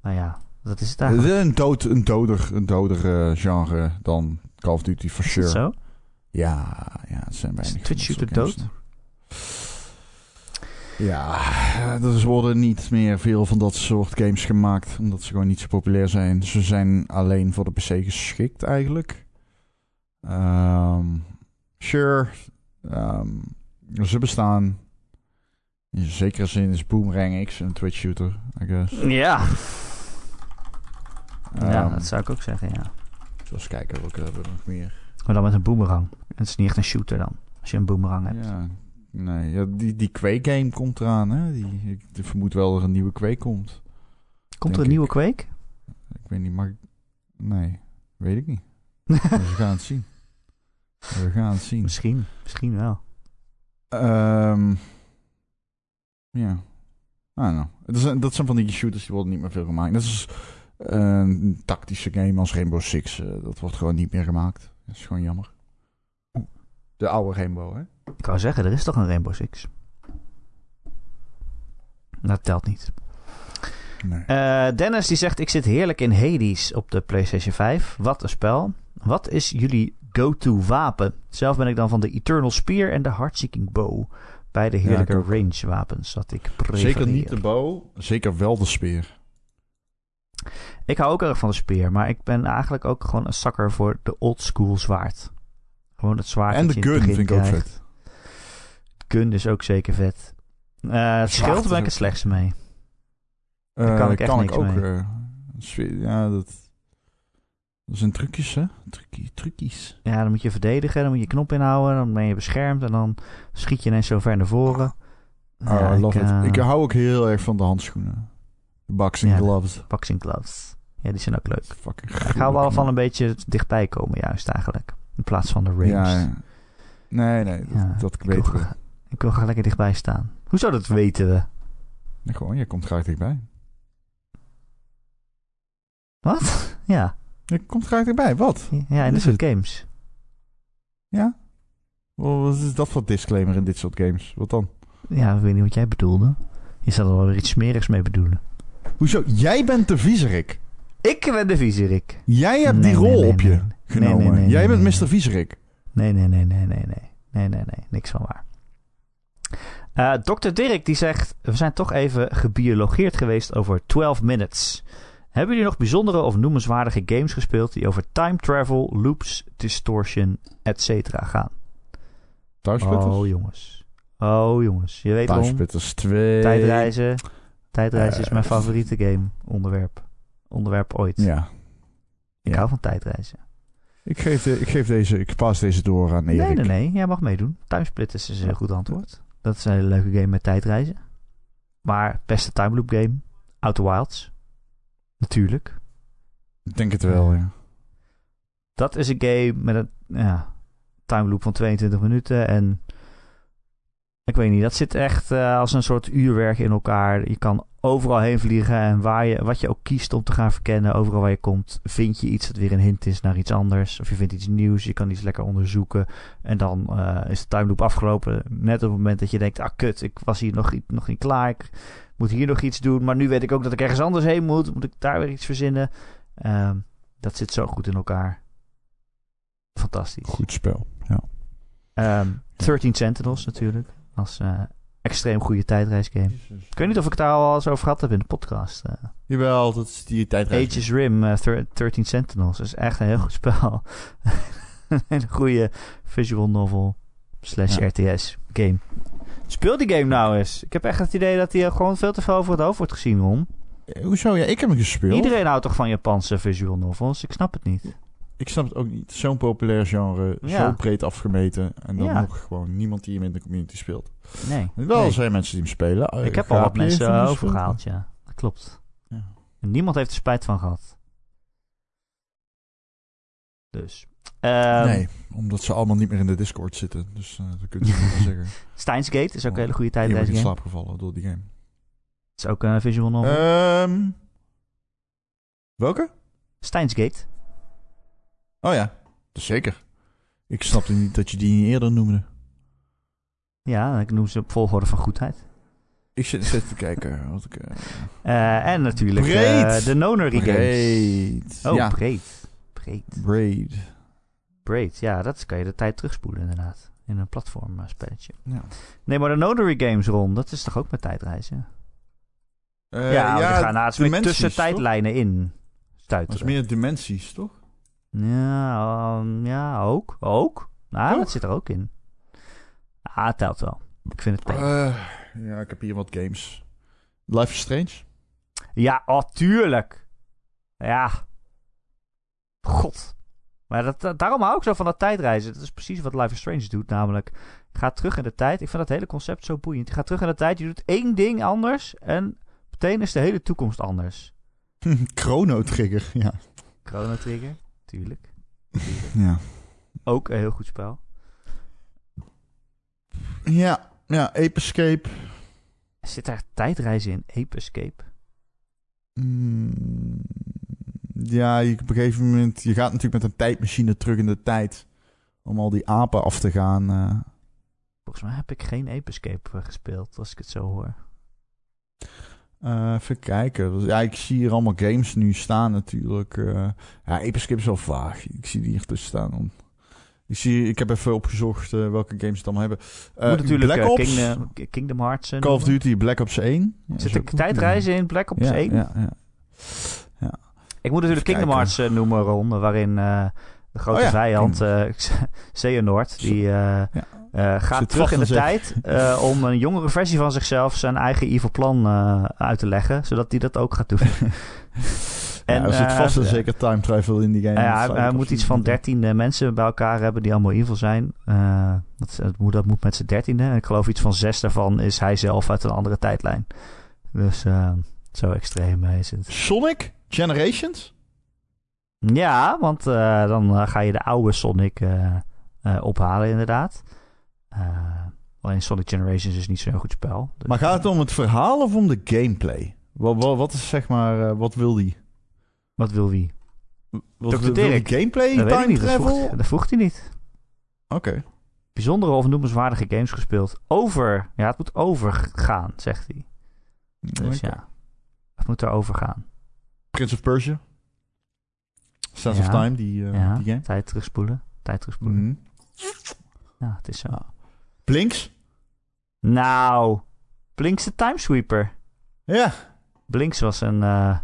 nou ja, dat is het Het eigenlijk. is een, dood, een doder, een doder eh, genre dan Call of Duty for Is sure. zo? Ja, ja, het zijn Is weinig. de Twitch shooter nog. Ja, er worden niet meer veel van dat soort games gemaakt, omdat ze gewoon niet zo populair zijn. Ze zijn alleen voor de PC geschikt eigenlijk. Ehm, sure, ehm, ze bestaan. In zekere zin is Boomerang X een Twitch shooter, I guess. Ja. ja, Ehm, dat zou ik ook zeggen, ja. Zoals kijken, welke hebben we nog meer? Maar dan met een boomerang. Het is niet echt een shooter dan, als je een boomerang hebt. Ja, nee, ja, die, die Quake game komt eraan, hè? Die, ik vermoed wel dat er een nieuwe Quake komt. Komt er een nieuwe. Quake? Ik weet niet, maar... ik- Nee, weet ik niet. We gaan het zien. We gaan het zien. misschien, misschien wel. Ehm ja. Don't know. Dat zijn, dat zijn van die shooters die worden niet meer veel gemaakt. Dat is een tactische game als Rainbow Six. eh, dat wordt gewoon niet meer gemaakt. Dat is gewoon jammer. De oude Rainbow, hè? Ik wou zeggen, er is toch een Rainbow Six? Dat telt niet. Nee. Eh, Dennis die zegt, ik zit heerlijk in Hades op de PlayStation 5. Wat een spel. Wat is jullie go-to wapen? Zelf ben ik dan van de Eternal Spear en de Heartseeking Bow. Beide heerlijke range wapens dat ik prefereer. Zeker niet de bow, zeker wel de speer. Ik hou ook erg van de speer, maar ik ben eigenlijk ook gewoon een zakker voor de old school zwaard. Gewoon het zwaard En de gun vind ik ook krijgt. vet. Gun is ook zeker vet. Het Zwaard schild ben ik ook- het slechtste mee. Eh, kan ik echt niks ook. mee. eh, ja, dat, dat zijn trucjes, hè? Truckie, truckies. Ja, dan moet je verdedigen, dan moet je knop inhouden, dan ben je beschermd en dan schiet je ineens zo ver naar voren. Oh, Ja, I love ik, it. Ik hou ook heel erg van de handschoenen. Boxing Ja, gloves. Boxing gloves. Ja, die zijn ook leuk. Fucking Ik hou wel van een beetje dichtbij komen juist eigenlijk. In plaats van de range. Ja. Nee, nee, dat, Ja, dat ik weten wil, we. Ik wil graag lekker dichtbij staan. Hoezo dat weten we? Nee, gewoon, je komt graag dichtbij. Wat? Ja, Je komt graag dichtbij, wat? ja in dit soort games. Ja? Wat is dat voor disclaimer in dit soort games? Wat dan? Ja, ik weet niet wat jij bedoelde. Je zal er wel weer iets smerigs mee bedoelen. Hoezo? Jij bent de viezerik. Ik ben de viezerik. Jij hebt Nee, die nee, rol nee, op je nee. genomen. Nee, nee, nee, Jij nee, bent nee, Mr. Viezerik. Nee, nee, nee, nee, nee, nee. Nee, nee, nee. Niks van waar. Eh Dr. Dirk die zegt: We zijn toch even gebiologeerd geweest over 12 minutes. Hebben jullie nog bijzondere of noemenswaardige games gespeeld die over time travel, loops, distortion, etc. gaan? Timesplitters? Oh jongens. Oh jongens. Je weet waarom. Timesplitters 2. Tijdreizen. Tijdreizen is Eh, mijn favoriete game onderwerp. Onderwerp ooit. Ja. Ik ja. hou van tijdreizen. Ik geef, de, ik geef deze, ik pas deze door aan Erik. Nee, nee, nee. Jij mag meedoen. Timesplitters is een heel goed antwoord. Dat is een hele leuke game met tijdreizen. Maar beste time loop game. Outer Wilds. Natuurlijk. Ik denk het wel, ja. Dat is een game met een ja, time loop van 22 minuten. En ik weet niet, dat zit echt eh, als een soort uurwerk in elkaar. Je kan overal heen vliegen en waar je, wat je ook kiest om te gaan verkennen, overal waar je komt, vind je iets dat weer een hint is naar iets anders. Of je vindt iets nieuws, je kan iets lekker onderzoeken. En dan eh, is de time loop afgelopen. Net op het moment dat je denkt, ah kut, ik was hier nog, nog niet klaar. Ik moet hier nog iets doen. Maar nu weet ik ook dat ik ergens anders heen moet. Moet ik daar weer iets verzinnen. Ehm, dat zit zo goed in elkaar. Fantastisch. Goed spel. Ja. Ehm 13 Sentinels natuurlijk. Als eh, extreem goede tijdreisgame. Ik weet niet of ik het daar al eens over gehad heb in de podcast. eh. Jawel, dat is die tijdreis. Aegis Rim, eh, thir- 13 Sentinels. is echt een heel goed spel. een goede visual novel slash Ja. RTS game. Speel die game nou eens. Ik heb echt het idee dat hij gewoon veel te veel over het hoofd wordt gezien, Ron. Eh, Hoezo? Ja, ik heb hem gespeeld. Iedereen houdt toch van Japanse visual novels? Ik snap het niet. Ik snap het ook niet. Zo'n populair genre, Ja. zo breed afgemeten. En dan Ja. nog gewoon niemand die hem in de community speelt. Nee. Wel Nee. zijn mensen die hem spelen. Eh, Ik heb al wat mensen eh, overgehaald, ja. Dat klopt. Ja. En niemand heeft er spijt van gehad. Dus. Ehm, nee, omdat ze allemaal niet meer in de Discord zitten. Dus eh dat kun je niet zeggen. Steins Gate is ook een hele goede Iemand in tijdreisgame. slaap gevallen door die game. is ook een visual novel. Ehm welke? Steins Gate. Oh ja, zeker. Ik snapte niet dat je die niet eerder noemde. Ja, ik noem ze op volgorde van goedheid. Ik zit zit te kijken. Wat ik, eh, Eh, en natuurlijk eh, de Nonary Games. Oh, ja, breed. Breed. breed. Breed. Ja, dat kan je de tijd terugspoelen inderdaad. In een platformspelletje. Ja. Nee, maar de Nonary Games, Ron, dat is toch ook met tijdreizen? Eh, ja, we gaan naast met tussen tijdlijnen in toch? stuiteren. Dat is meer dimensies, toch? Ja, um, ja, ook. Ook? Nou, dat zit er ook in. Ah, het telt wel. Ik vind het tegen. Eh, ja, ik heb hier wat games. Life is Strange. Ja, oh, tuurlijk. Ja. God. Maar dat, dat- daarom hou ik zo van dat tijdreizen. Dat is precies wat Life is Strange doet. Namelijk, je gaat terug in de tijd. Ik vind dat hele concept zo boeiend. Je gaat terug in de tijd, je doet één ding anders. En meteen is de hele toekomst anders. Chrono Trigger, ja. Chrono Trigger, tuurlijk. Ja. Ook een heel goed spel. Ja, ja Ape Escape. Zit daar tijdreizen in? Ape Escape? Mm, ja, je, op een gegeven moment... Je gaat natuurlijk met een tijdmachine terug in de tijd. Om al die apen af te gaan. eh. Volgens mij heb ik geen Ape Escape eh, gespeeld, als ik het zo hoor. Eh, even kijken. Dus, Ja, ik zie hier allemaal games nu staan natuurlijk. eh. ja, Ape Escape is wel vaag. Ik zie die hier tussen staan. Om... Ik, zie, ik heb even opgezocht eh, welke games het allemaal hebben. Moet natuurlijk Black Ops, Kingdom, Kingdom Hearts Call of. Duty, Black Ops 1. Ja, Zit er goed. tijdreizen in Black Ops ja, 1? Ja, ja. Ik moet natuurlijk Kingdom. Hearts noemen, Ron, waarin de grote Oh ja, vijand, eh Xehanort, die eh, gaat terug in de tijd eh, om een jongere versie van zichzelf zijn eigen evil plan eh, uit te leggen, zodat hij dat ook gaat doen. En, er zit vast en eh, zeker time travel in die game. ja, hij, moet iets van niet doen. 13 eh, mensen bij elkaar hebben die allemaal evil zijn. Dat, dat, moet, dat moet met z'n dertiende. En ik geloof iets van zes daarvan is hij zelf uit een andere tijdlijn. Dus zo extreem is het. Sonic Generations? Ja, want dan ga je de oude Sonic ophalen inderdaad. Eh, alleen Sonic Generations is niet zo'n goed spel. Dus- Maar gaat het om het verhaal of om de gameplay? Wat, wat, wat is zeg maar, eh, wat wil die? Wat wil wie? Wat wil, die gameplay? Dat time niet. Dat travel? vroeg, dat vroeg hij niet. Oké. Bijzondere of noemenswaardige games gespeeld. Over. Ja, het moet overgaan, zegt hij. Dus ja. Het moet erover gaan. Prince of Persia? Sense Ja. of Time, die, eh, ja. die game? Tijd terugspoelen. Tijd terugspoelen. Mhm. Ja, het is zo. Blinks? Nou, Blinks de Timesweeper. Ja. Blinks was een, eh,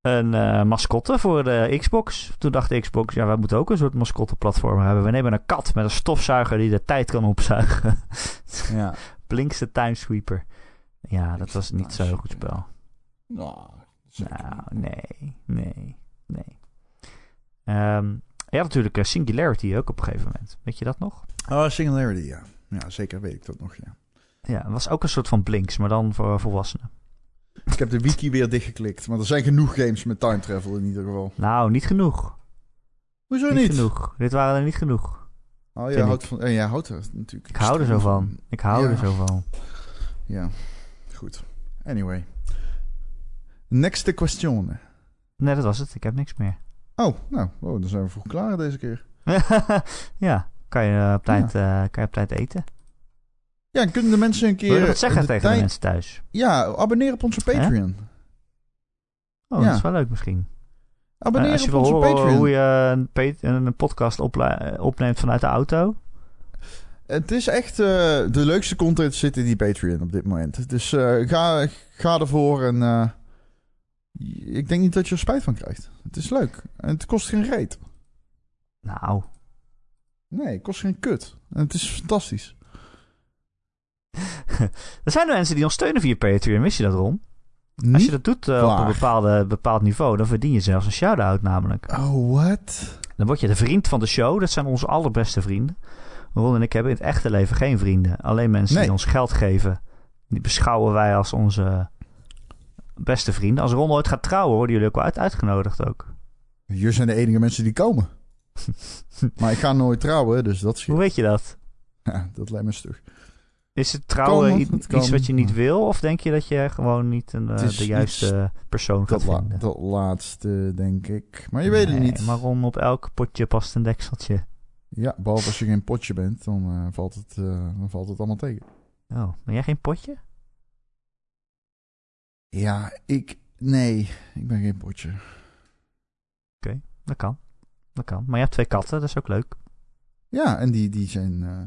een eh, mascotte voor de Xbox. Toen dacht de Xbox, ja, wij moeten ook een soort mascotteplatform hebben. We nemen een kat met een stofzuiger die de tijd kan opzuigen. Ja. Blinks de Timesweeper. Ja, dat was niet zo'n goed spel. Nou, Nou, nee, nee, nee. Ehm, had natuurlijk eh, Singularity ook op een gegeven moment. Weet je dat nog? Oh, Singularity, ja. Ja, zeker weet ik dat nog, ja. Ja, het was ook een soort van Blinks, maar dan voor volwassenen. Ik heb de wiki weer dichtgeklikt, maar er zijn genoeg games met time travel in ieder geval. Nou, niet genoeg. Hoezo Niet, niet? genoeg. Dit waren er niet genoeg. Oh, jij houdt, van, eh, jij houdt er natuurlijk. Ik hou er zo van. Ik hou Ja. er zo van. Ja, goed. Anyway. Next question. Nee, dat was het. Ik heb niks meer. Oh, nou, oh, dan zijn we vroeg klaar deze keer. ja, kan je, eh, op tijd, eh, kan je op tijd eten. Ja, kunnen de mensen een keer... Wil je wat zeggen de tegen tijd- de mensen thuis? Ja, abonneer op onze Patreon. Oh, Ja. dat is wel leuk misschien. Abonneer Eh, als je op wil onze horen Patreon. hoe je een, een podcast opla- opneemt vanuit de auto. Het is echt... eh, de leukste content zit in die Patreon op dit moment. Dus eh, ga, ga ervoor en... ik denk niet dat je er spijt van krijgt. Het is leuk. En het kost geen reet. Nou, Nee, het kost geen kut. En het is fantastisch. er zijn er mensen die ons steunen via Patreon. Wist je dat, Ron? Als je dat doet eh, op een bepaalde, bepaald niveau, dan verdien je zelfs een shout-out namelijk. Oh, what? Dan word je de vriend van de show. Dat zijn onze allerbeste vrienden. Ron en ik hebben in het echte leven geen vrienden. Alleen mensen Nee. die ons geld geven. Die beschouwen wij als onze beste vrienden. Als Ron ooit gaat trouwen, worden jullie ook wel uit uitgenodigd ook. Jullie zijn de enige mensen die komen. maar ik ga nooit trouwen, dus dat, is, Hoe weet je dat? ja, dat lijkt me stug. Is het trouwen Kan, kan. iets wat je niet wil? Of denk je dat je gewoon niet een, eh, de juiste persoon gaat la- vinden? dat laatste, denk ik. Maar je weet het niet. Maar Ron, op elk potje past een dekseltje. Ja, behalve als je geen potje bent, dan, eh, valt, het, eh, dan valt het allemaal tegen. Oh, ben jij geen potje? Ja, ik... Nee, ik ben geen potje. Dat kan. Dat kan. Maar je hebt twee katten, dat is ook leuk. Ja, en die, die zijn... eh,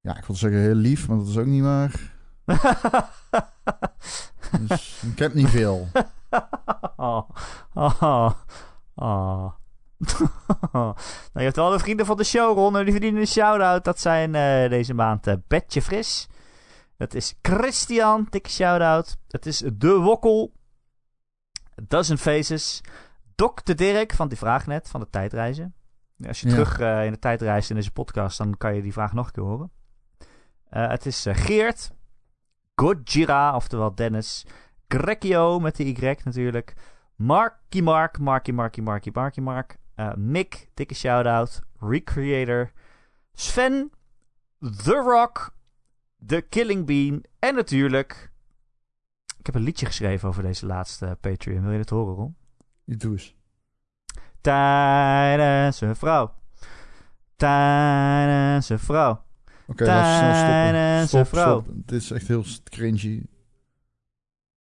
ja, ik wil zeggen heel lief, maar dat is ook niet waar. Dus ik heb niet veel. oh, oh, oh. nou, je hebt wel de vrienden van de show, Ron. en Die verdienen een shout-out. Dat zijn eh, deze maand eh, Betje Fris. Dat is Christian, dikke shout-out. Het is De Wokkel. Dozen Faces. Dr. Dirk van die vraag net, van de tijdreizen. Als je Ja. terug eh, in de tijd reist in deze podcast, dan kan je die vraag nog een keer horen. Eh, het is eh, Geert. Gojira, oftewel Dennis. Grekio met de Y natuurlijk. Marky Mark, Marky Marky Marky Marky Mark. Mick, dikke shout-out. Recreator. Sven. The Rock. The Killing Bean. En natuurlijk... Ik heb een liedje geschreven over deze laatste Patreon. Wil je het horen, Ron? Je doe eens. Tijdens een vrouw. Tijdens een vrouw. Oké, laten we snel stoppen. Tijdens Stop, een vrouw. stop. Dit is echt heel cringy.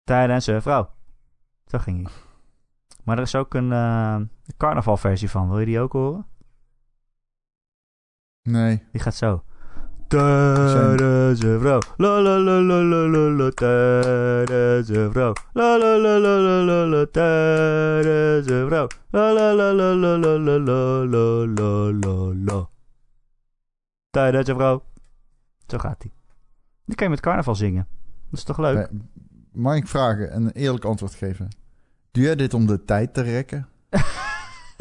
Tijdens een vrouw. Zo ging hij. Maar er is ook een eh, carnavalversie van. Wil je die ook horen? Nee. Die gaat zo. Tijdens vrouw. La la la la la la la. Tijdens vrouw. La la la la la la la. Tijdens vrouw. La la la la la la la la la la la la. Tijdens vrouw. Zo gaat die. Die kan je met carnaval zingen. Dat is toch leuk? Eh, Mag ik vragen en een eerlijk antwoord geven? Doe jij dit om de tijd te rekken?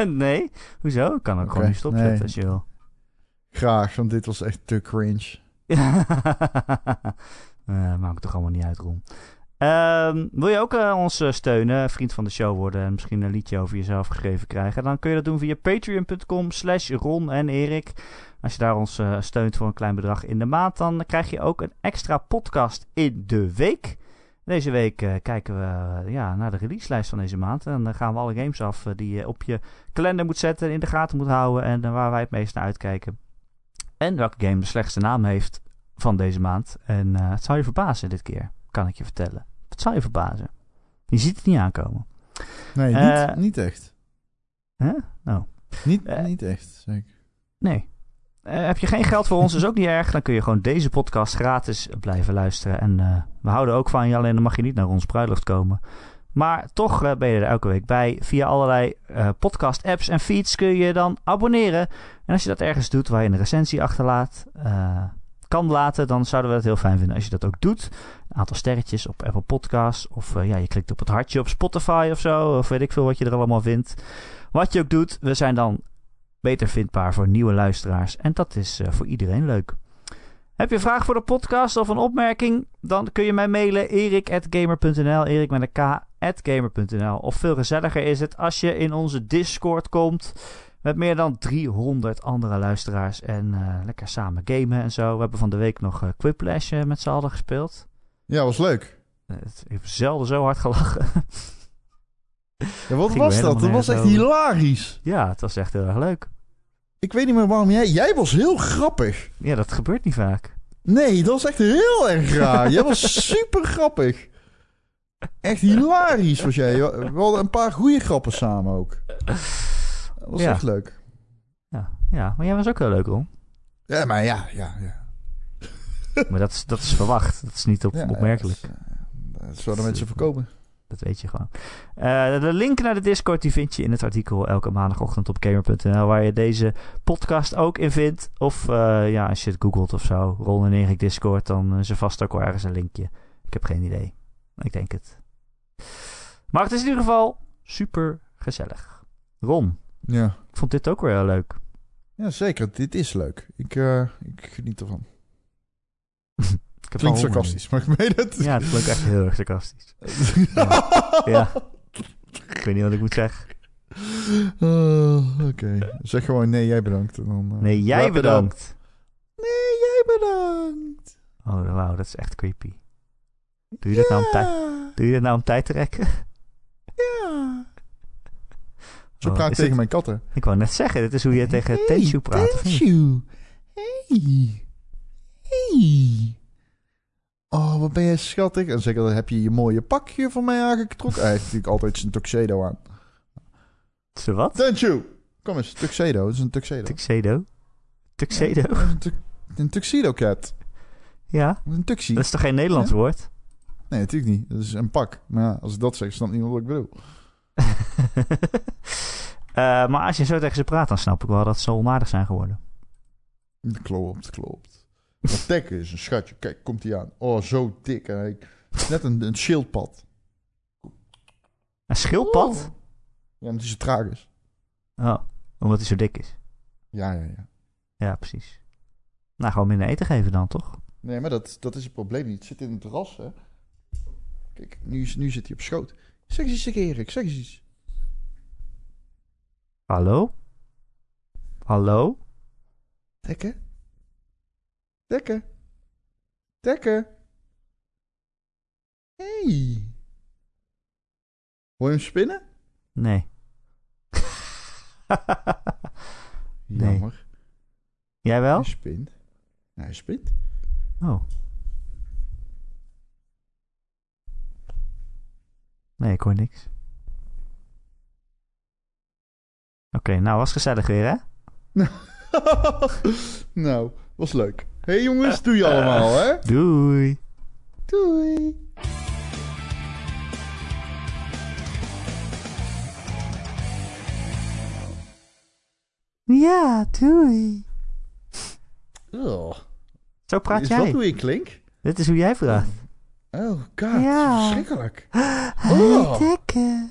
nee? Hoezo? Ik kan ook gewoon nu stopzetten nee. als je wil. Graag, want dit was echt te cringe. Eh, maakt toch allemaal niet uit, Ron. Ehm, wil je ook eh, ons eh, steunen, vriend van de show worden en misschien een liedje over jezelf geschreven krijgen? Dan kun je dat doen via patreon.com slash Ron en Erik. Als je daar ons steunt voor een klein bedrag in de maand, dan krijg je ook een extra podcast in de week. Deze week kijken we ja, naar de releaselijst van deze maand. En dan gaan we alle games af die je op je kalender moet zetten, in de gaten moet houden en waar wij het meest naar uitkijken. En welke game de slechtste naam heeft van deze maand. En eh, het zal je verbazen dit keer, kan ik je vertellen. Het zal je verbazen. Je ziet het niet aankomen. Nee, niet, Eh, niet echt. Hè? Oh. Niet, eh. niet echt, zeker. Nee. Heb je geen geld voor ons, is ook niet erg. Dan kun je gewoon deze podcast gratis blijven luisteren. En we houden ook van je, alleen dan mag je niet naar ons bruiloft komen. Maar toch eh, ben je er elke week bij. Via allerlei eh, podcast-apps en feeds kun je dan abonneren. En als je dat ergens doet waar je een recensie achterlaat, eh, kan laten, dan zouden we het heel fijn vinden als je dat ook doet. Een aantal sterretjes op Apple Podcasts. Of ja, je klikt op het hartje op Spotify of zo. Of weet ik veel wat je er allemaal vindt. Wat je ook doet, we zijn dan beter vindbaar voor nieuwe luisteraars. En dat is voor iedereen leuk. Heb je een vraag voor de podcast of een opmerking? Dan kun je mij mailen erik.gamer.nl Erik met een k.gamer.nl Of veel gezelliger is het als je in onze Discord komt... met meer dan 300 andere luisteraars... en eh, lekker samen gamen en zo. We hebben van de week nog uh, Quiplash eh, met z'n allen gespeeld. Ja, was leuk. Het- ik heb zelden zo hard gelachen. Ja, wat was dat? Dat was echt over. hilarisch. ja, het was echt heel erg leuk. Ik weet niet meer waarom jij... Jij was heel grappig. Ja, dat gebeurt niet vaak. Nee, dat was echt heel erg raar. jij was super grappig. Echt hilarisch was jij. We hadden een paar goede grappen samen ook. Dat was Ja. echt leuk. Ja, ja, maar jij was ook heel leuk, Ron. Ja, maar ja, ja, ja. Maar dat is, dat is verwacht. Dat is niet op, ja opmerkelijk. Dat, is, eh, dat zouden mensen voorkomen. Dat weet je gewoon. Eh, de link naar de Discord die vind je in het artikel elke maandagochtend op gamer.nl, waar je deze podcast ook in vindt. Of eh, ja, als je het googelt of zo, Ron en Erik Discord, dan is er vast ook wel ergens een linkje. Ik heb geen idee. Ik denk het. Maar het is in ieder geval super gezellig. Ron, Ja. ik vond dit ook weer heel leuk. ja, zeker. Dit is leuk. Ik, eh, ik geniet ervan. Ik heb Klinkt sarcastisch, maar ik meen het. Ja, het klinkt echt heel erg sarcastisch. Ja. Ik weet niet wat ik moet zeggen. Oh, Oké. Zeg gewoon nee, jij bedankt. En dan, eh, Nee, jij up. bedankt. Nee, jij bedankt. Oh, wauw, dat is echt creepy. Doe je dat nou om tijd? Ja. Doe je dat nou om tijd te rekken? Ja. Zo Oh, praat ik tegen het- mijn katten. Ik wou net zeggen, dit is hoe je tegen Tenchu praat. of niet? Tenchu. Hey. Hey. Oh, wat ben jij schattig. En zeker heb je je mooie pakje van mij aangetrokken. Hij heeft natuurlijk altijd zijn tuxedo aan. Zo wat? Tenchu. Kom eens, tuxedo. Dat is een tuxedo. Tuxedo? Tuxedo? Ja, dat is een, tu- een tuxedo cat. Ja, Een tuxie. dat is toch geen Nederlands Ja? woord? Nee, natuurlijk niet. Dat is een pak. Maar ja, als ik dat zeg, snapt niemand wat ik bedoel. Eh, maar als je zo tegen ze praat, dan snap ik wel dat ze onaardig zijn geworden. Klopt, klopt. Maar Tekken is een schatje. Kijk, komt hij aan. Oh, zo dik. En hij- net een, een schildpad. Een schildpad? Ja, omdat hij zo traag is. Oh, omdat hij zo dik is. Ja, ja, ja. Ja, precies. Nou, gewoon minder eten geven dan, toch? Nee, maar dat, dat is het probleem niet. Het zit in het ras, hè. Kijk, nu, nu zit hij op schoot. Zeg eens iets tegen Erik. Zeg eens iets. Hallo? Hallo? Tekken? Tekken? Tekken? Hey. Hoor je hem spinnen? Nee. Nee. Jammer. Jij wel? Hij spint. Hij spint. Oh. Nee, ik hoor niks. Oké, nou was gezellig weer, hè? nou, was leuk. hey jongens, doe je allemaal, hè? Doei! Doei. Ja, doei! Oh, Zo praat is jij. dat hoe ik klink? Dit is hoe jij praat. Oh god, Ja. verschrikkelijk. Hey, Oh. Tekke!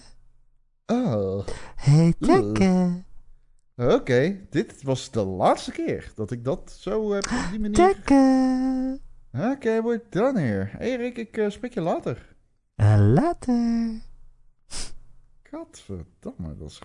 Oh, Hey, Tekke! oké. Dit was de laatste keer dat ik dat zo heb op die manier... Tekke! Oké, we're done here. Erik, ik eh, spreek je later. En later! Gadverdamme, dat is.